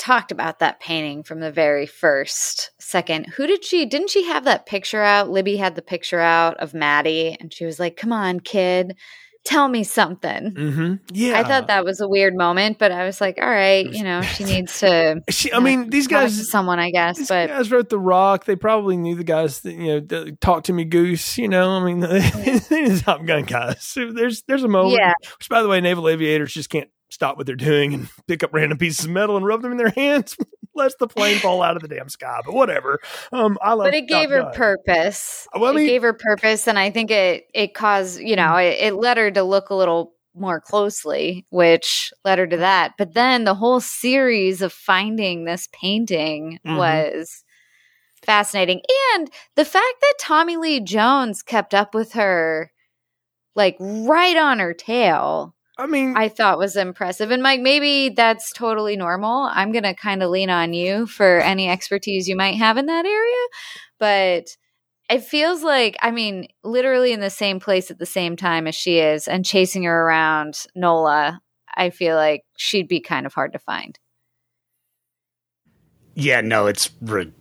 C: talked about that painting from the very first second. Who did she? Didn't she have that picture out? Libby had the picture out of Matty, and she was like, "Come on, kid." Tell me something.
B: Mm-hmm. Yeah,
C: I thought that was a weird moment, but I was like, "All right, you know, she needs to."
B: she, I mean, these guys,
C: someone, I guess,
B: these
C: but
B: guys wrote the Rock. They probably knew the guys that you know talk to me, Goose. You know, I mean, they Top Gun guys. There's there's a moment.
C: Yeah.
B: Which, by the way, naval aviators just can't stop what they're doing and pick up random pieces of metal and rub them in their hands lest the plane fall out of the damn sky. But whatever. Um, I love.
C: But it gave her purpose.
B: Well, I mean,
C: it gave her purpose, and I think it it caused you know it, it led her to look a little more closely, which led her to that. But then the whole series of finding this painting mm-hmm. was fascinating, and the fact that Tommy Lee Jones kept up with her like right on her tail
B: I mean,
C: I thought was impressive. And Mike, maybe that's totally normal. I'm going to kind of lean on you for any expertise you might have in that area. But it feels like, I mean, literally in the same place at the same time as she is and chasing her around Nola, I feel like she'd be kind of hard to find.
D: Yeah, no, it's ridiculous.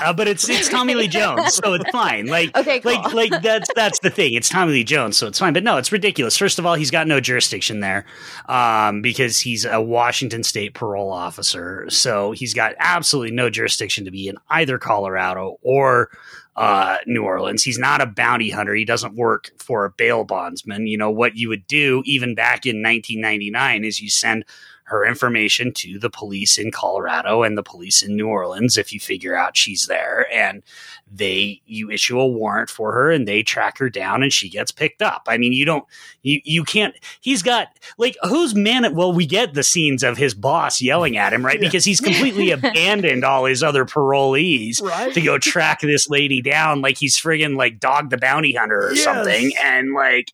D: Uh, but it's it's Tommy Lee Jones, so it's fine. Like
C: okay, cool.
D: like like that's that's the thing. It's Tommy Lee Jones, so it's fine. But no, it's ridiculous. First of all, he's got no jurisdiction there um, because he's a Washington State parole officer, so he's got absolutely no jurisdiction to be in either Colorado or uh, New Orleans. He's not a bounty hunter. He doesn't work for a bail bondsman. You know what you would do even back in 1999 is you send her information to the police in Colorado and the police in New Orleans if you figure out she's there and they you issue a warrant for her and they track her down and she gets picked up. I mean, you don't you you can't he's got like who's man well we get the scenes of his boss yelling at him, right? Yeah. Because he's completely abandoned all his other parolees right? to go track this lady down like he's friggin' like dog the bounty hunter or yes. something and like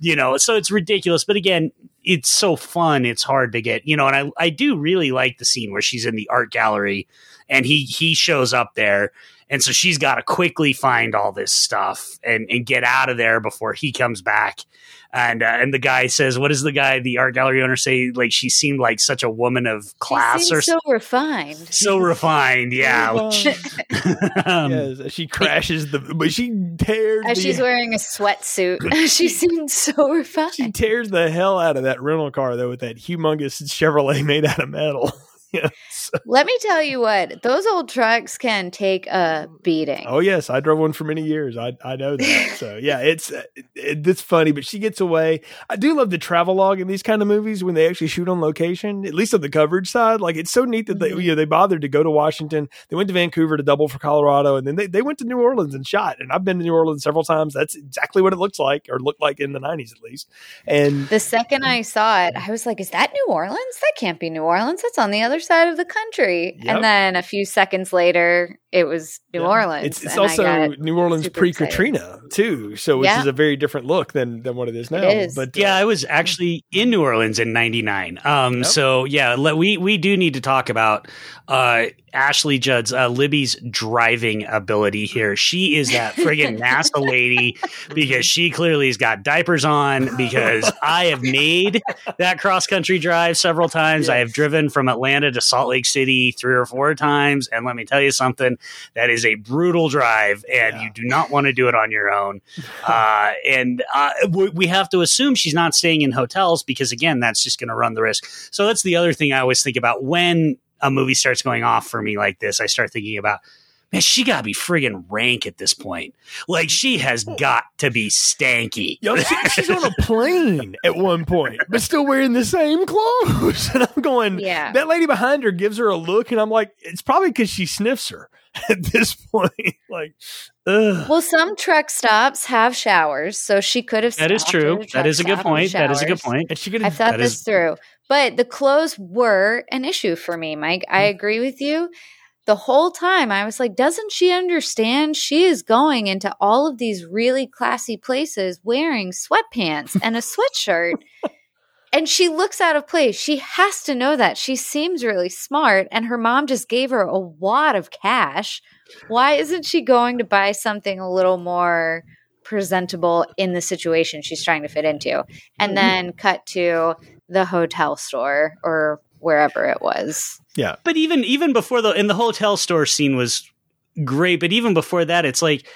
D: you know, so it's ridiculous. But again, it's so fun. It's hard to get, you know, and I, I do really like the scene where she's in the art gallery and he, he shows up there. And so she's got to quickly find all this stuff and, and get out of there before he comes back. And uh, and the guy says, "What does the guy, the art gallery owner, say? Like she seemed like such a woman of class, or
C: so refined,
D: so refined, yeah."
B: um, yes, she crashes the, but she tears.
C: As
B: the,
C: she's wearing a sweatsuit, she seems so refined.
B: She tears the hell out of that rental car though with that humongous Chevrolet made out of metal.
C: Yes. Let me tell you what, those old trucks can take a mm. beating.
B: Oh yes, I drove one for many years. I I know that. so yeah, it's uh, it, it's funny, but she gets away. I do love the travel log in these kind of movies when they actually shoot on location, at least on the coverage side. Like it's so neat that they mm-hmm. you know they bothered to go to Washington. They went to Vancouver to double for Colorado, and then they, they went to New Orleans and shot. And I've been to New Orleans several times. That's exactly what it looks like, or looked like in the nineties at least. And
C: the second mm. I saw it, I was like, "Is that New Orleans? That can't be New Orleans. That's on the other side of the country. Yep. And then a few seconds later, it was New yeah. Orleans.
B: It's, it's also New Orleans pre Katrina too, so which yeah. is a very different look than than what it is now.
C: It is.
D: But uh, yeah, I was actually in New Orleans in '99. Um, yep. so yeah, we we do need to talk about uh, Ashley Judd's uh, Libby's driving ability here. She is that friggin' NASA lady because she clearly has got diapers on. Because I have made that cross country drive several times. Yes. I have driven from Atlanta to Salt Lake City three or four times, and let me tell you something that is a brutal drive, and yeah. you do not want to do it on your own. Uh, and uh, we have to assume she's not staying in hotels because, again, that's just going to run the risk. So that's the other thing I always think about when a movie starts going off for me like this. I start thinking about man, she gotta be friggin' rank at this point. Like she has oh. got to be stanky.
B: Yo, she, she's on a plane at one point, but still wearing the same clothes. And I'm going,
C: Yeah.
B: that lady behind her gives her a look, and I'm like, it's probably because she sniffs her at this point. like, ugh.
C: Well, some truck stops have showers, so she could have.
D: That is true.
C: a
D: That
C: truck
D: is a good point. That is a good point.
B: And she could
C: I thought this
D: is-
C: through. But the clothes were an issue for me, Mike. I
B: Mm-hmm.
C: agree with you. The whole time I was like, doesn't she understand she is going into all of these really classy places wearing sweatpants and a sweatshirt? and she looks out of place. She has to know that. She seems really smart, and her mom just gave her a wad of cash. Why isn't she going to buy something a little more presentable in the situation she's trying to fit into? And mm-hmm. then cut to the hotel store or wherever it was.
B: yeah.
D: But even even before the in the hotel store scene was great, but even before that, it's like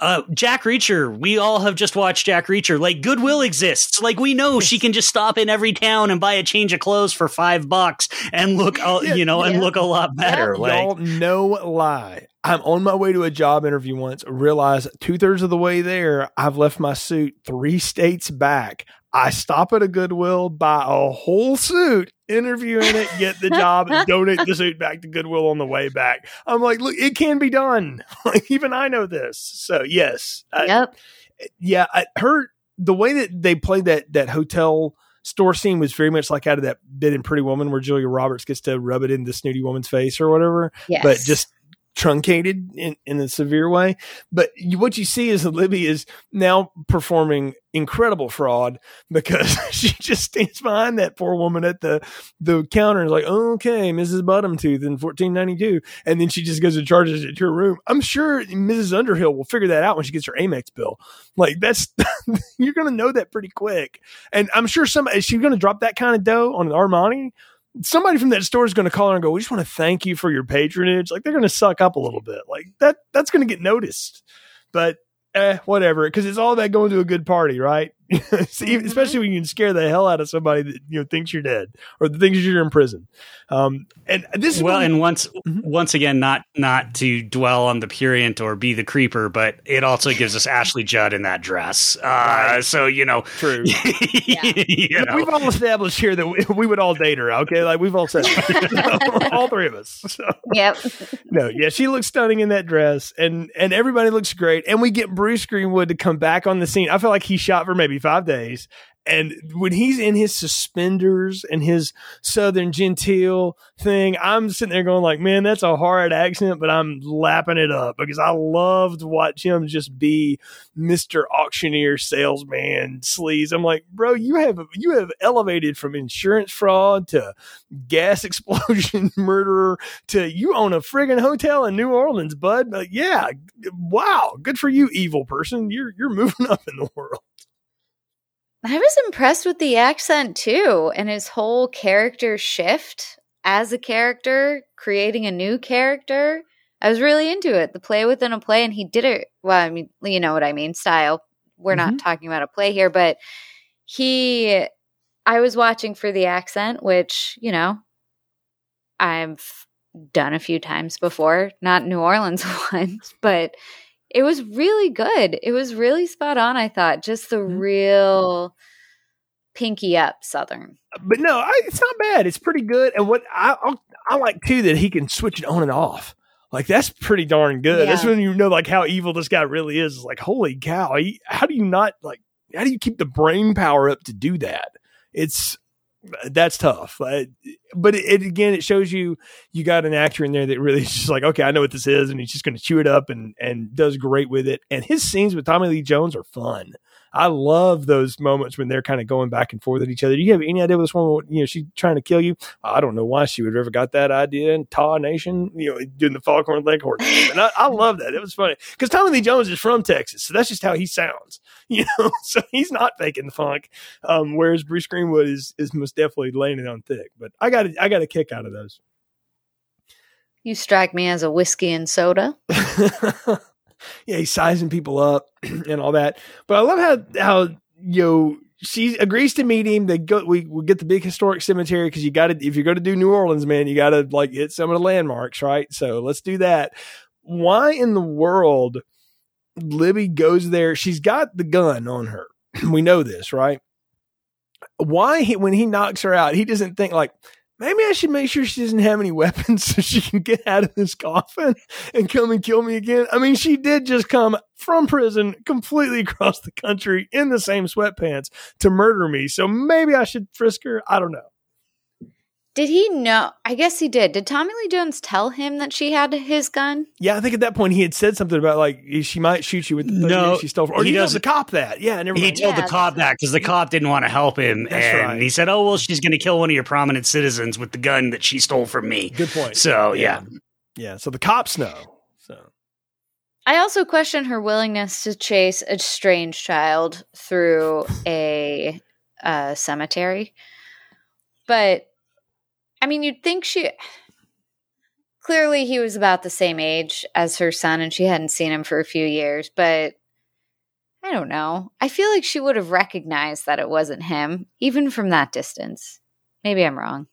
D: uh, Jack Reacher. We all have just watched Jack Reacher. Like Goodwill exists. Like we know she can just stop in every town and buy a change of clothes for five bucks and look, uh, you know, and
C: yeah.
D: look a lot better. Like
B: Y'all, no lie. I'm on my way to a job interview once. Realize two thirds of the way there, I've left my suit three states back. I stop at a Goodwill, buy a whole suit, interview in it, get the job, and donate the suit back to Goodwill on the way back. I'm like, look, it can be done. Like even I know this. So yes, I-
C: Yep.
B: yeah, I heard the way that they played that that hotel store scene was very much like out of that bit in Pretty Woman where Julia Roberts gets to rub it in the snooty woman's face or whatever,
C: Yes.
B: but just truncated in, in a severe way. But you, what you see is that Libby is now performing incredible fraud because she just stands behind that poor woman at the the counter and is like, okay, Mrs. Bottomtooth in fourteen ninety two, and then she just goes and charges it to her room. I'm sure Mrs. Underhill will figure that out when she gets her Amex bill. Like that's you're gonna know that pretty quick. And I'm sure somebody is she gonna drop that kind of dough on an Armani? Somebody from that store is going to call her and go, "We just want to thank you for your patronage." Like they're going to suck up a little bit. Like that. That's going to get noticed. But eh, whatever, because it's all about going to a good party, right? See,
C: Mhm.
B: Especially when you can scare the hell out of somebody that you know thinks you're dead or thinks you're in prison. Um, and this is
D: well,
B: when-
D: and once
B: Mhm.
D: once again, not not to dwell on the purient or be the creeper, but it also gives us Ashley Judd in that dress. Uh,
B: Right.
D: So you know,
B: true.
D: you know.
B: We've all established here that we, we would all date her. Okay, like we've all said, that. all three of us. So.
C: Yep.
B: No, yeah, she looks stunning in that dress, and and everybody looks great. And we get Bruce Greenwood to come back on the scene. I feel like he shot for maybe five days, and when he's in his suspenders and his Southern genteel thing, I'm sitting there going like, man, that's a hard accent, but I'm lapping it up because I loved to watch him just be Mister Auctioneer salesman sleaze. I'm like, bro, you have you have elevated from insurance fraud to gas explosion murderer to you own a friggin' hotel in New Orleans, bud. But yeah, wow, good for you, evil person. You're you're moving up in the world.
C: I was impressed with the accent too and his whole character shift as a character, creating a new character. I was really into it. The play within a play, and he did it. Well, I mean, you know what I mean, style. We're not mm-hmm. talking about a play here, but he, I was watching for the accent, which, you know, I've done a few times before, not New Orleans once, but it was really good. It was really spot on, I thought. Just the
B: Mhm.
C: real pinky up Southern.
B: But no, I, it's not bad. It's pretty good. And what I I'll, I like too that he can switch it on and off. Like that's pretty darn good. That's when you know like how evil this guy really is. It's like holy cow! He, how do you not like? How do you keep the brain power up to do that? It's that's tough. Uh, but it, it again, it shows you you got an actor in there that really is just like, okay, I know what this is, and he's just going to chew it up and and does great with it. And his scenes with Tommy Lee Jones are fun. I love those moments when they're kind of going back and forth at each other. Do you have any idea what this woman, you know, she's trying to kill you? I don't know why she would have ever got that idea in Taw Nation, you know, doing the Foghorn Leghorn. And I, I love that. It was funny because Tommy Lee Jones is from Texas, so that's just how he sounds, you know. So he's not faking the funk, um, whereas Bruce Greenwood is is most definitely laying it on thick. But I got I got a kick out of those.
C: You strike me as a whiskey and soda.
B: yeah, he's sizing people up and all that. But I love how how you know she agrees to meet him. They go we, we get the big historic cemetery because you got to if you're to do New Orleans, man, you got to like hit some of the landmarks, right? So let's do that. why in the world Libby goes there? She's got the gun on her. we know this, right? Why he, when he knocks her out, he doesn't think like, maybe I should make sure she doesn't have any weapons so she can get out of this coffin and come and kill me again. I mean, she did just come from prison completely across the country in the same sweatpants to murder me. So maybe I should frisk her. I don't know.
C: Did he know? I guess he did. Did Tommy Lee Jones tell him that she had his gun?
B: Yeah, I think at that point he had said something about like she might shoot you with the
D: No,
B: she stole. From, or
D: he
B: he told
D: doesn't-
B: the cop that. Yeah, never
D: He told
C: Yeah,
D: the cop that because the cop didn't want to help him,
B: That's
D: and
B: right.
D: he said, "Oh well, she's going to kill one of your prominent citizens with the gun that she stole from me."
B: Good point.
D: So yeah,
B: yeah. So the cops know. So
C: I also question her willingness to chase a strange child through a uh, cemetery. But I mean, you'd think she clearly he was about the same age as her son, and she hadn't seen him for a few years. But I don't know. I feel like she would have recognized that it wasn't him, even from that distance. Maybe I'm wrong.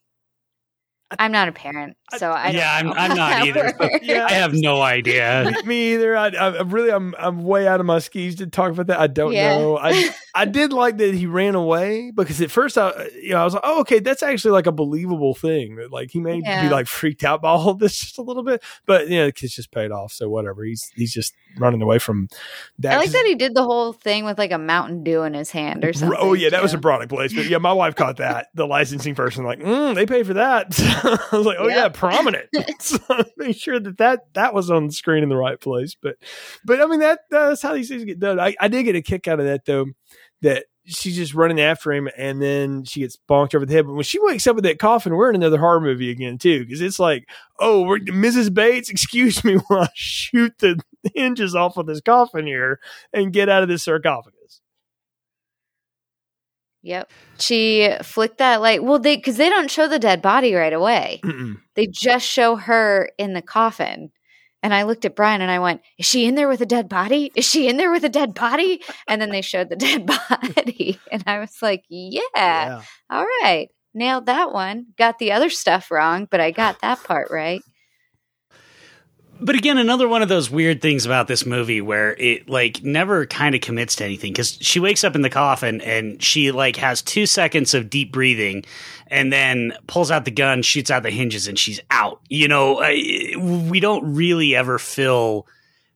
C: I'm not a parent, so I
D: yeah, I'm, I'm not either.
C: works.
B: Yeah.
D: I have no idea.
B: me, me either. I, I I'm really, I'm, I'm way out of my skis to talk about that. I don't
C: Yeah.
B: know. I, I did like that he ran away because at first I, you know, I was like, oh, okay, that's actually like a believable thing. That like he may be like freaked out by all this just a little bit, but you know, it's just paid off. So whatever. He's, he's just running away from that.
C: I like that he did the whole thing with like a Mountain Dew in his hand or something.
B: Oh yeah, that was a
C: too.
B: product placement. Yeah, my wife caught that. The licensing person like, mm, they pay for that. I was like, oh yeah,
C: Yep.
B: Prominent. so make sure that, that that was on the screen in the right place. But but I mean that that's how these things get done. I, I did get a kick out of that though. That she's just running after him and then she gets bonked over the head. But when she wakes up with that coffin, we're in another horror movie again too because it's like, oh, we're, Mrs. Bates, excuse me while I shoot the hinges off of this coffin here and get out of this sarcophagus.
C: Yep. She flicked that light. Well, they because they don't show the dead body right away.
B: Mm-mm.
C: They just show her in the coffin. And I looked at Brian and I went, "Is she in there with a dead body? Is she in there with a dead body?" And then they showed the dead body, and I was like, "Yeah,
B: yeah.
C: all right, nailed that one. Got the other stuff wrong, but I got that part right."
D: But again, another one of those weird things about this movie where it like never kind of commits to anything because she wakes up in the coffin and she like has two seconds of deep breathing and then pulls out the gun, shoots out the hinges, and she's out. You know, I, we don't really ever feel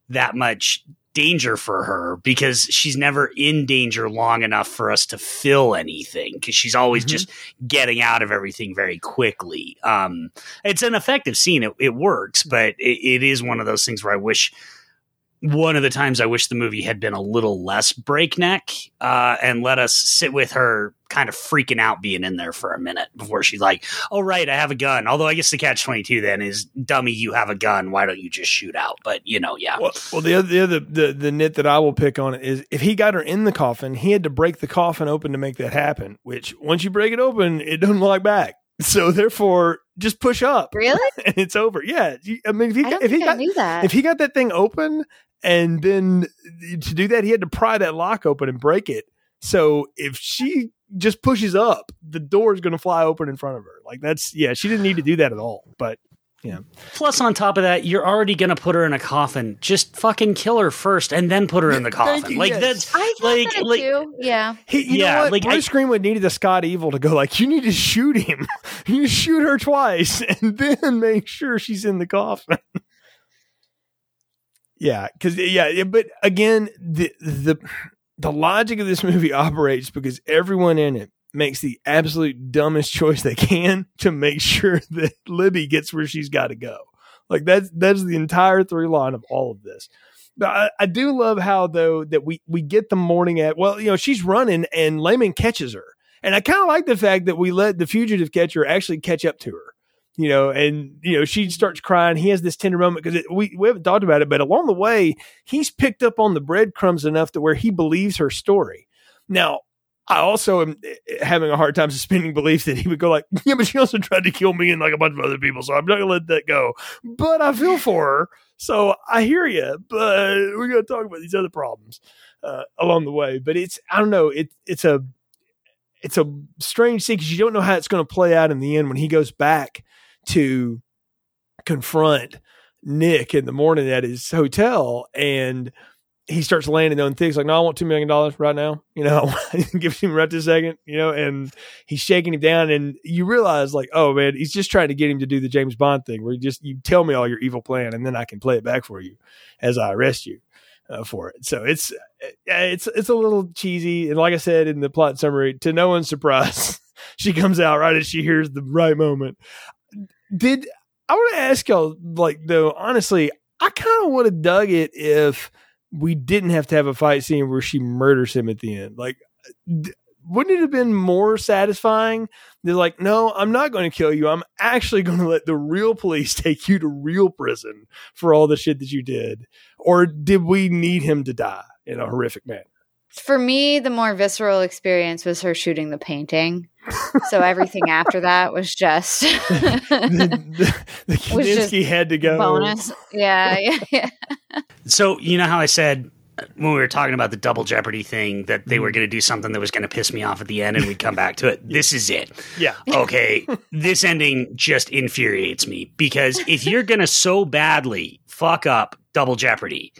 D: that much danger for her because she's never in danger long enough for us to fill anything because she's always
B: Mhm.
D: just getting out of everything very quickly. Um, it's an effective scene. It, it works, but it, it is one of those things where I wish one of the times I wish the movie had been a little less breakneck uh, and let us sit with her kind of freaking out being in there for a minute before she's like, "Oh right, I have a gun." Although I guess the catch twenty two then is, "Dummy, you have a gun. Why don't you just shoot out?" But you know, yeah,
B: Well, well, the other, the other, the, the nit that I will pick on it is if he got her in the coffin, he had to break the coffin open to make that happen. Which once you break it open, it doesn't lock back. So therefore, just push up
C: Really?
B: and it's over. Yeah, I mean, if he
C: I don't
B: if he got
C: knew that.
B: if he got that thing open and then to do that, he had to pry that lock open and break it. So if she just pushes up, the door is going to fly open in front of her. Like that's yeah, she didn't need to do that at all. But yeah.
D: Plus, on top of that, you're already going to put her in a coffin. Just fucking kill her first, and then put her in the coffin.
B: you,
D: Like
B: yes.
D: that's
C: I thought
D: like
C: that
D: like
C: too. Yeah.
B: He, you
D: Yeah,
B: know what?
D: like,
B: Bruce
D: I-
B: Greenwood needed a Scott Evil to go like, you need to shoot him. you shoot her twice and then make sure she's in the coffin. Yeah, because yeah, but again, the the the logic of this movie operates because everyone in it makes the absolute dumbest choice they can to make sure that Libby gets where she's got to go. Like that's that's the entire through line of all of this. But I, I do love how though that we we get the morning at well, you know, she's running and Lehman catches her. And I kind of like the fact that we let the fugitive catcher actually catch up to her. You know, and you know, she starts crying. He has this tender moment because we, we haven't talked about it, but along the way, he's picked up on the breadcrumbs enough to where he believes her story. Now, I also am eh, having a hard time suspending belief that he would go like, yeah, but she also tried to kill me and like a bunch of other people, so I'm not gonna let that go. But I feel for her, so I hear you. But we're gonna talk about these other problems uh, along the way. But it's I don't know. It it's a it's a strange scene because you don't know how it's going to play out in the end when he goes back to confront Nick in the morning at his hotel and he starts landing on things like, no, I want $2 million right now. You know, give him right this second, you know, and he's shaking him down. And you realize, like, oh, man, he's just trying to get him to do the James Bond thing where you just, you tell me all your evil plan and then I can play it back for you as I arrest you uh, for it. So it's, it's, it's a little cheesy. And like I said in the plot summary, to no one's surprise, she comes out right as she hears the right moment. Did, I want to ask y'all, like, though, honestly, I kind of would have dug it if, we didn't have to have a fight scene where she murders him at the end. Like, wouldn't it have been more satisfying? They're like, no, I'm not going to kill you. I'm actually going to let the real police take you to real prison for all the shit that you did. Or did we need him to die in a horrific manner?
C: For me, the more visceral experience was her shooting the painting. so everything after that was just
B: the, the, the Kandinsky had to go.
C: Bonus. Yeah, yeah, yeah.
D: So you know how I said when we were talking about the double jeopardy thing that they were
B: Mm-hmm.
D: going to do something that was going to piss me off at the end and we'd come back to it. This is it.
B: Yeah.
D: Okay. this ending just infuriates me because if you're going to so badly fuck up double jeopardy,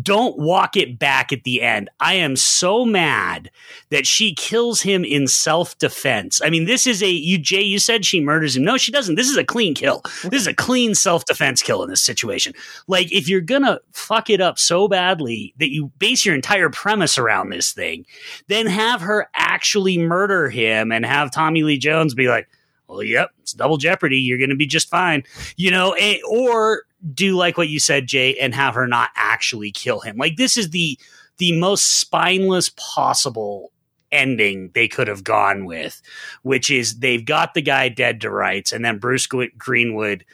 D: don't walk it back at the end. I am so mad that she kills him in self defense. I mean, this is a you Jay. You said she murders him. No, she doesn't. This is a clean kill. This is a clean self defense kill in this situation. Like, if you're gonna fuck it up so badly that you base your entire premise around this thing, then have her actually murder him and have Tommy Lee Jones be like, "Well, yep, it's double jeopardy. You're gonna be just fine," you know, eh, or do like what you said, Jay, and have her not actually kill him. Like this is the the most spineless possible ending they could have gone with, which is they've got the guy dead to rights, and then Bruce Greenwood.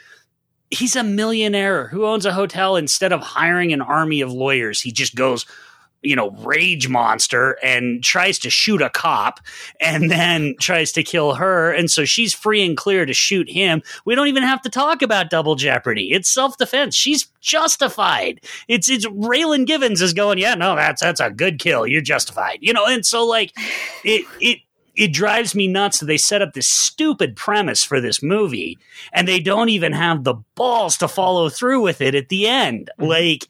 D: He's a millionaire who owns a hotel. Instead of hiring an army of lawyers, he just goes, you know, rage monster and tries to shoot a cop and then tries to kill her. And so she's free and clear to shoot him. We don't even have to talk about double jeopardy. It's self defense. She's justified. It's, it's Raylan Givens is going, yeah, no, that's, that's a good kill. You're justified, you know? And so like it, it, it drives me nuts that they set up this stupid premise for this movie and they don't even have the balls to follow through with it at the end. Mm-hmm. Like,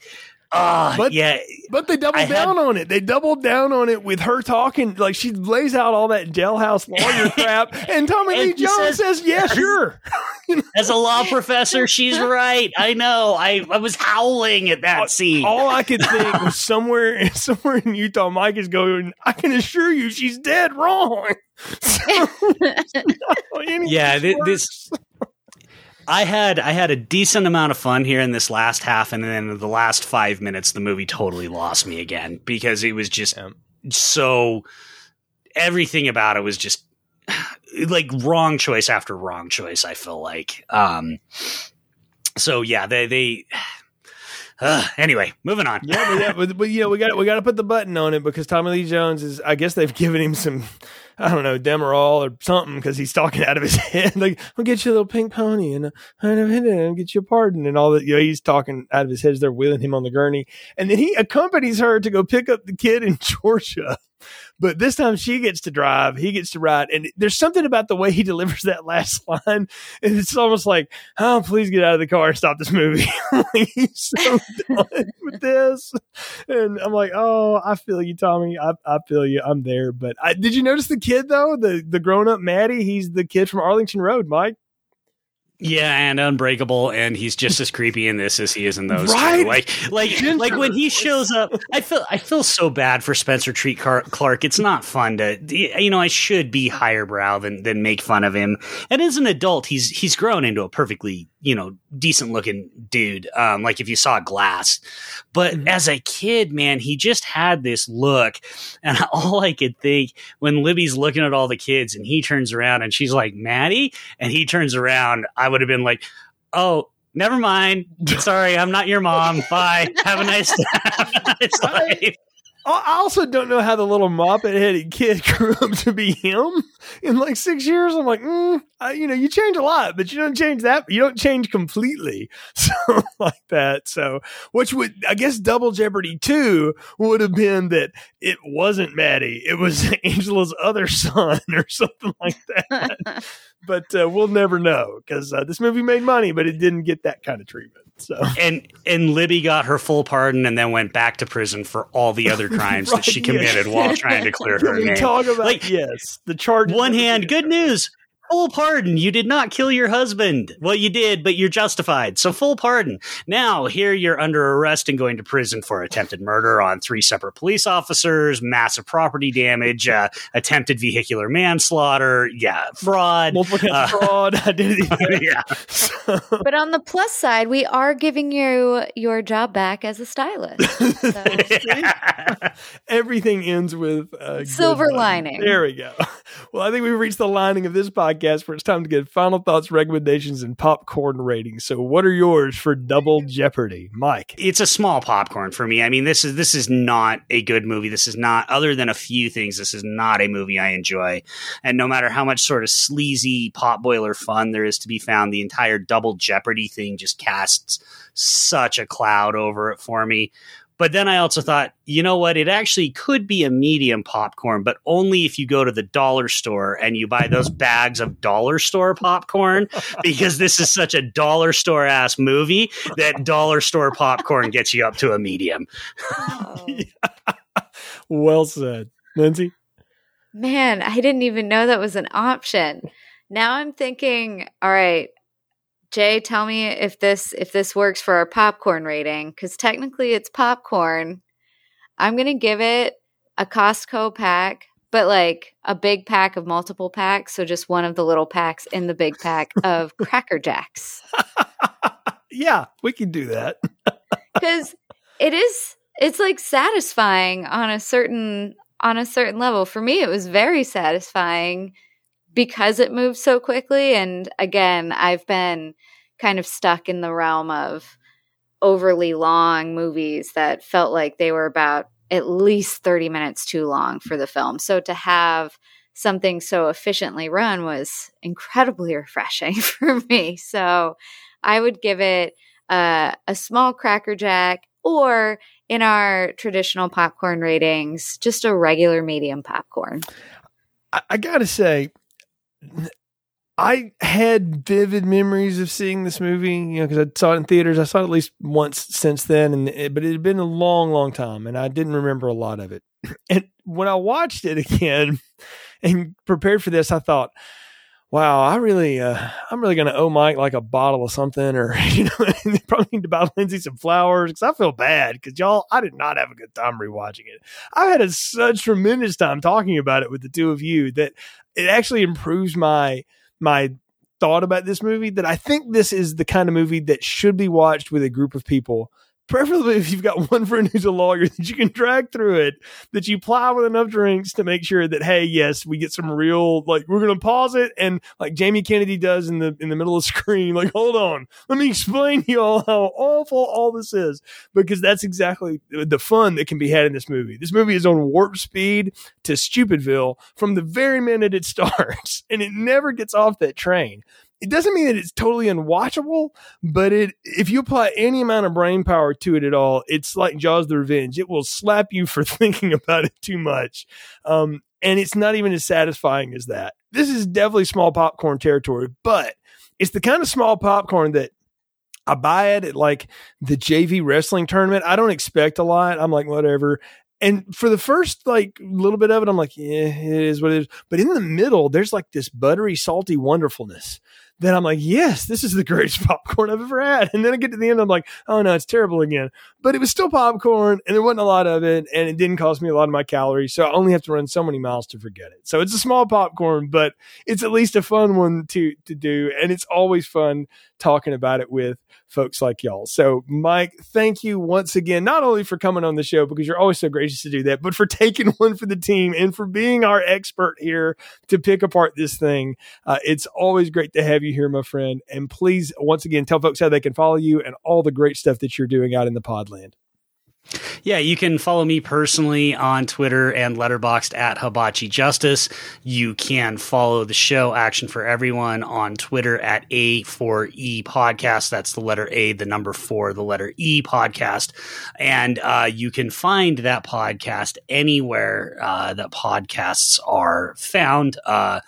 D: uh,
B: But-
D: yeah.
B: But they doubled
D: I had-
B: down on it. They doubled down on it with her talking. Like she lays out all that jailhouse lawyer crap. And Tommy
D: And
B: Lee Jones
D: says-
B: says, yeah, sure.
D: As a law professor, she's right. I know. I, I was howling at that scene.
B: All I could think was somewhere, somewhere in Utah, Mike is going, I can assure you she's dead wrong. So,
D: Yeah, this- I had I had a decent amount of fun here in this last half, and then in the last five minutes, the movie totally lost me again because it was just
B: Yeah.
D: so everything about it was just like wrong choice after wrong choice. I feel like. Um, so yeah, they they. Uh, anyway, moving on.
B: Yeah, but, yeah, but, but you know, we got we got to put the button on it because Tommy Lee Jones is. I guess they've given him some, I don't know, Demerol or something because he's talking out of his head. Like, I'll get you a little pink pony and I'll get you a pardon and all that. You know, he's talking out of his head they're wheeling him on the gurney, and then he accompanies her to go pick up the kid in Georgia. But this time she gets to drive, he gets to ride, and there's something about the way he delivers that last line, and it's almost like, "Oh, please get out of the car and stop this movie." He's so done with this, and I'm like, "Oh, I feel you, Tommy. I, I feel you. I'm there." But I, did you notice the kid though? The the grown up Matty. He's the kid from Arlington Road, Mike.
D: Yeah, and Unbreakable, and he's just as creepy in this as he is in those.
B: Right?
D: Two. Like, like,
B: Ginger.
D: like when he shows up, I feel I feel so bad for Spencer Treat Clark. It's not fun to, you know, I should be higher brow than than make fun of him. And as an adult, he's he's grown into a perfectly, you know, decent looking dude. Um, like if you saw Glass, but
B: Mhm.
D: as a kid, man, he just had this look, and all I could think when Libby's looking at all the kids, and he turns around and she's like, "Matty," and he turns around, I would have been like, "Oh, never mind. Sorry, I'm not your mom. Bye. Have a nice, have a nice life."
B: I also don't know how the little moppet headed kid grew up to be him in like six years. I'm like, mm, I, you know, you change a lot, but you don't change that. You don't change completely. So like that. So, which would, I guess Double Jeopardy 2 would have been that it wasn't Matty. It was Angela's other son or something like that. but uh, we'll never know because uh, this movie made money, but it didn't get that kind of treatment. So
D: and and Libby got her full pardon and then went back to prison for all the other crimes
B: Right,
D: that she
B: yes.
D: committed while trying to clear her name.
B: talk about
D: Like,
B: yes, the charge.
D: One hand, good news. Full pardon. You did not kill your husband. Well, you did, but you're justified. So full pardon. Now, here you're under arrest and going to prison for attempted murder on three separate police officers, massive property damage, uh, attempted vehicular manslaughter, yeah, fraud.
B: multiple
D: Uh,
B: fraud, identity.
D: yeah.
C: But on the plus side, we are giving you your job back as a stylist. So,
B: Everything ends with a
C: Silver
B: one.
C: lining.
B: There we go. Well, I think we've reached the lining of this podcast where it's time to get final thoughts, recommendations, and popcorn ratings. So, what are yours for Double Jeopardy, Mike?
D: it's a small popcorn for me. I mean, this is this is not a good movie. This is not, other than a few things, this is not a movie I enjoy. And no matter how much sort of sleazy potboiler fun there is to be found, the entire Double Jeopardy thing just casts such a cloud over it for me. But then I also thought, you know what? It actually could be a medium popcorn, but only if you go to the dollar store and you buy those bags of dollar store popcorn, because this is such a dollar store ass movie that dollar store popcorn gets you up to a medium.
C: oh.
B: Well said, Lindsay.
C: Man, I didn't even know that was an option. Now I'm thinking, all right, Jay, tell me if this if this works for our popcorn rating cuz technically it's popcorn. I'm going to give it a Costco pack, but like a big pack of multiple packs, so just one of the little packs in the big pack of Cracker Jacks.
B: yeah, we can do that.
C: Cuz it is it's like satisfying on a certain on a certain level. For me it was very satisfying because it moves so quickly. And again, I've been kind of stuck in the realm of overly long movies that felt like they were about at least 30 minutes too long for the film. So to have something so efficiently run was incredibly refreshing for me. So I would give it uh, a small Cracker Jack or in our traditional popcorn ratings, just a regular medium popcorn.
B: I, I gotta say, I had vivid memories of seeing this movie, you know, because I saw it in theaters. I saw it at least once since then, and it, but it had been a long, long time, and I didn't remember a lot of it. And when I watched it again and prepared for this, I thought, "Wow, I really, uh, I'm really going to owe Mike like a bottle of something, or you know, probably need to buy Lindsay some flowers because I feel bad because y'all, I did not have a good time rewatching it. I've had a, such tremendous time talking about it with the two of you that it actually improves my my thought about this movie that I think this is the kind of movie that should be watched with a group of people. Preferably if you've got one friend who's a lawyer that you can drag through it, that you plow with enough drinks to make sure that hey, yes, we get some real like we're gonna pause it and like Jamie Kennedy does in the in the middle of the screen, like hold on, let me explain to you all how awful all this is because that's exactly the fun that can be had in this movie. This movie is on warp speed to Stupidville from the very minute it starts, and it never gets off that train. It doesn't mean that it's totally unwatchable, but it if you apply any amount of brain power to it at all, it's like Jaws the Revenge. It will slap you for thinking about it too much. Um, and it's not even as satisfying as that. This is definitely small popcorn territory, but it's the kind of small popcorn that I buy it at like the JV wrestling tournament. I don't expect a lot. I'm like, whatever. And for the first like little bit of it, I'm like, yeah, it is what it is. But in the middle, there's like this buttery, salty wonderfulness that I'm like, yes, this is the greatest popcorn I've ever had. And then I get to the end, I'm like, oh no, it's terrible again. But it was still popcorn and there wasn't a lot of it and it didn't cost me a lot of my calories. So I only have to run so many miles to forget it. So it's a small popcorn, but it's at least a fun one to, to do. And it's always fun talking about it with folks like y'all. So Mike, thank you once again, not only for coming on the show because you're always so gracious to do that, but for taking one for the team and for being our expert here to pick apart this thing. Uh, it's always great to have you here, my friend. And please, once again, tell folks how they can follow you and all the great stuff that you're doing out in the podland.
D: Yeah, you can follow me personally on Twitter and Letterboxd at Hibachi Justice. You can follow the show Action for Everyone on Twitter at A4E Podcast. That's the letter A, the number four, the letter E Podcast. And uh, you can find that podcast anywhere uh, that podcasts are found. Uh,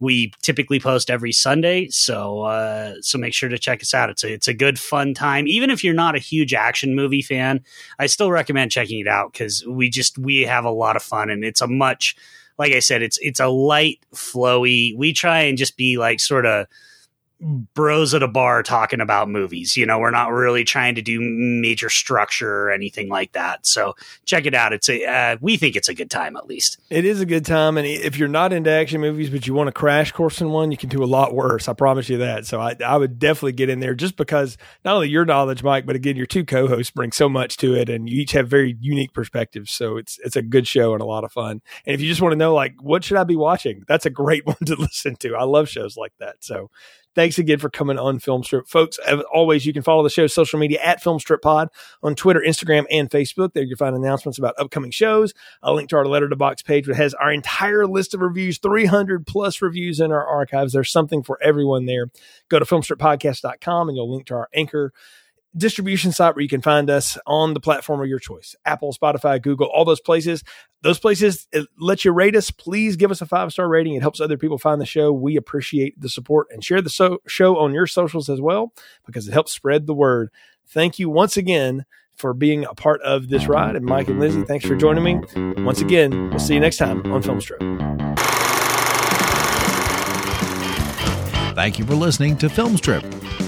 D: We typically post every Sunday, so uh, so make sure to check us out. It's a it's a good fun time. Even if you're not a huge action movie fan, I still recommend checking it out because we just we have a lot of fun and it's a much like I said, it's it's a light, flowy. We try and just be like sort of bros at a bar talking about movies. You know, we're not really trying to do major structure or anything like that. So check it out. It's a uh, we think it's a good time at least.
B: It is a good time, and if you're not into action movies but you want a crash course in one, you can do a lot worse. I promise you that. So I, I would definitely get in there just because not only your knowledge, Mike, but again, your two co-hosts bring so much to it, and you each have very unique perspectives. So it's it's a good show and a lot of fun. And if you just want to know, like, what should I be watching? That's a great one to listen to. I love shows like that. So Thanks again for coming on Filmstrip. Folks, as always, you can follow the show's social media at Filmstrip Pod on Twitter, Instagram, and Facebook. There you'll find announcements about upcoming shows. A link to our Letterboxd page that has our entire list of reviews, 300 plus reviews in our archives. There's something for everyone there. Go to filmstrippodcast.com and you'll link to our anchor distribution site where you can find us on the platform of your choice Apple, Spotify, Google, all those places. Those places let you rate us. Please give us a five star rating. It helps other people find the show. We appreciate the support and share the so- show on your socials as well because it helps spread the word. Thank you once again for being a part of this ride. And Mike and Lizzie, thanks for joining me. Once again, we'll see you next time on Filmstrip.
A: Thank you for listening to Filmstrip.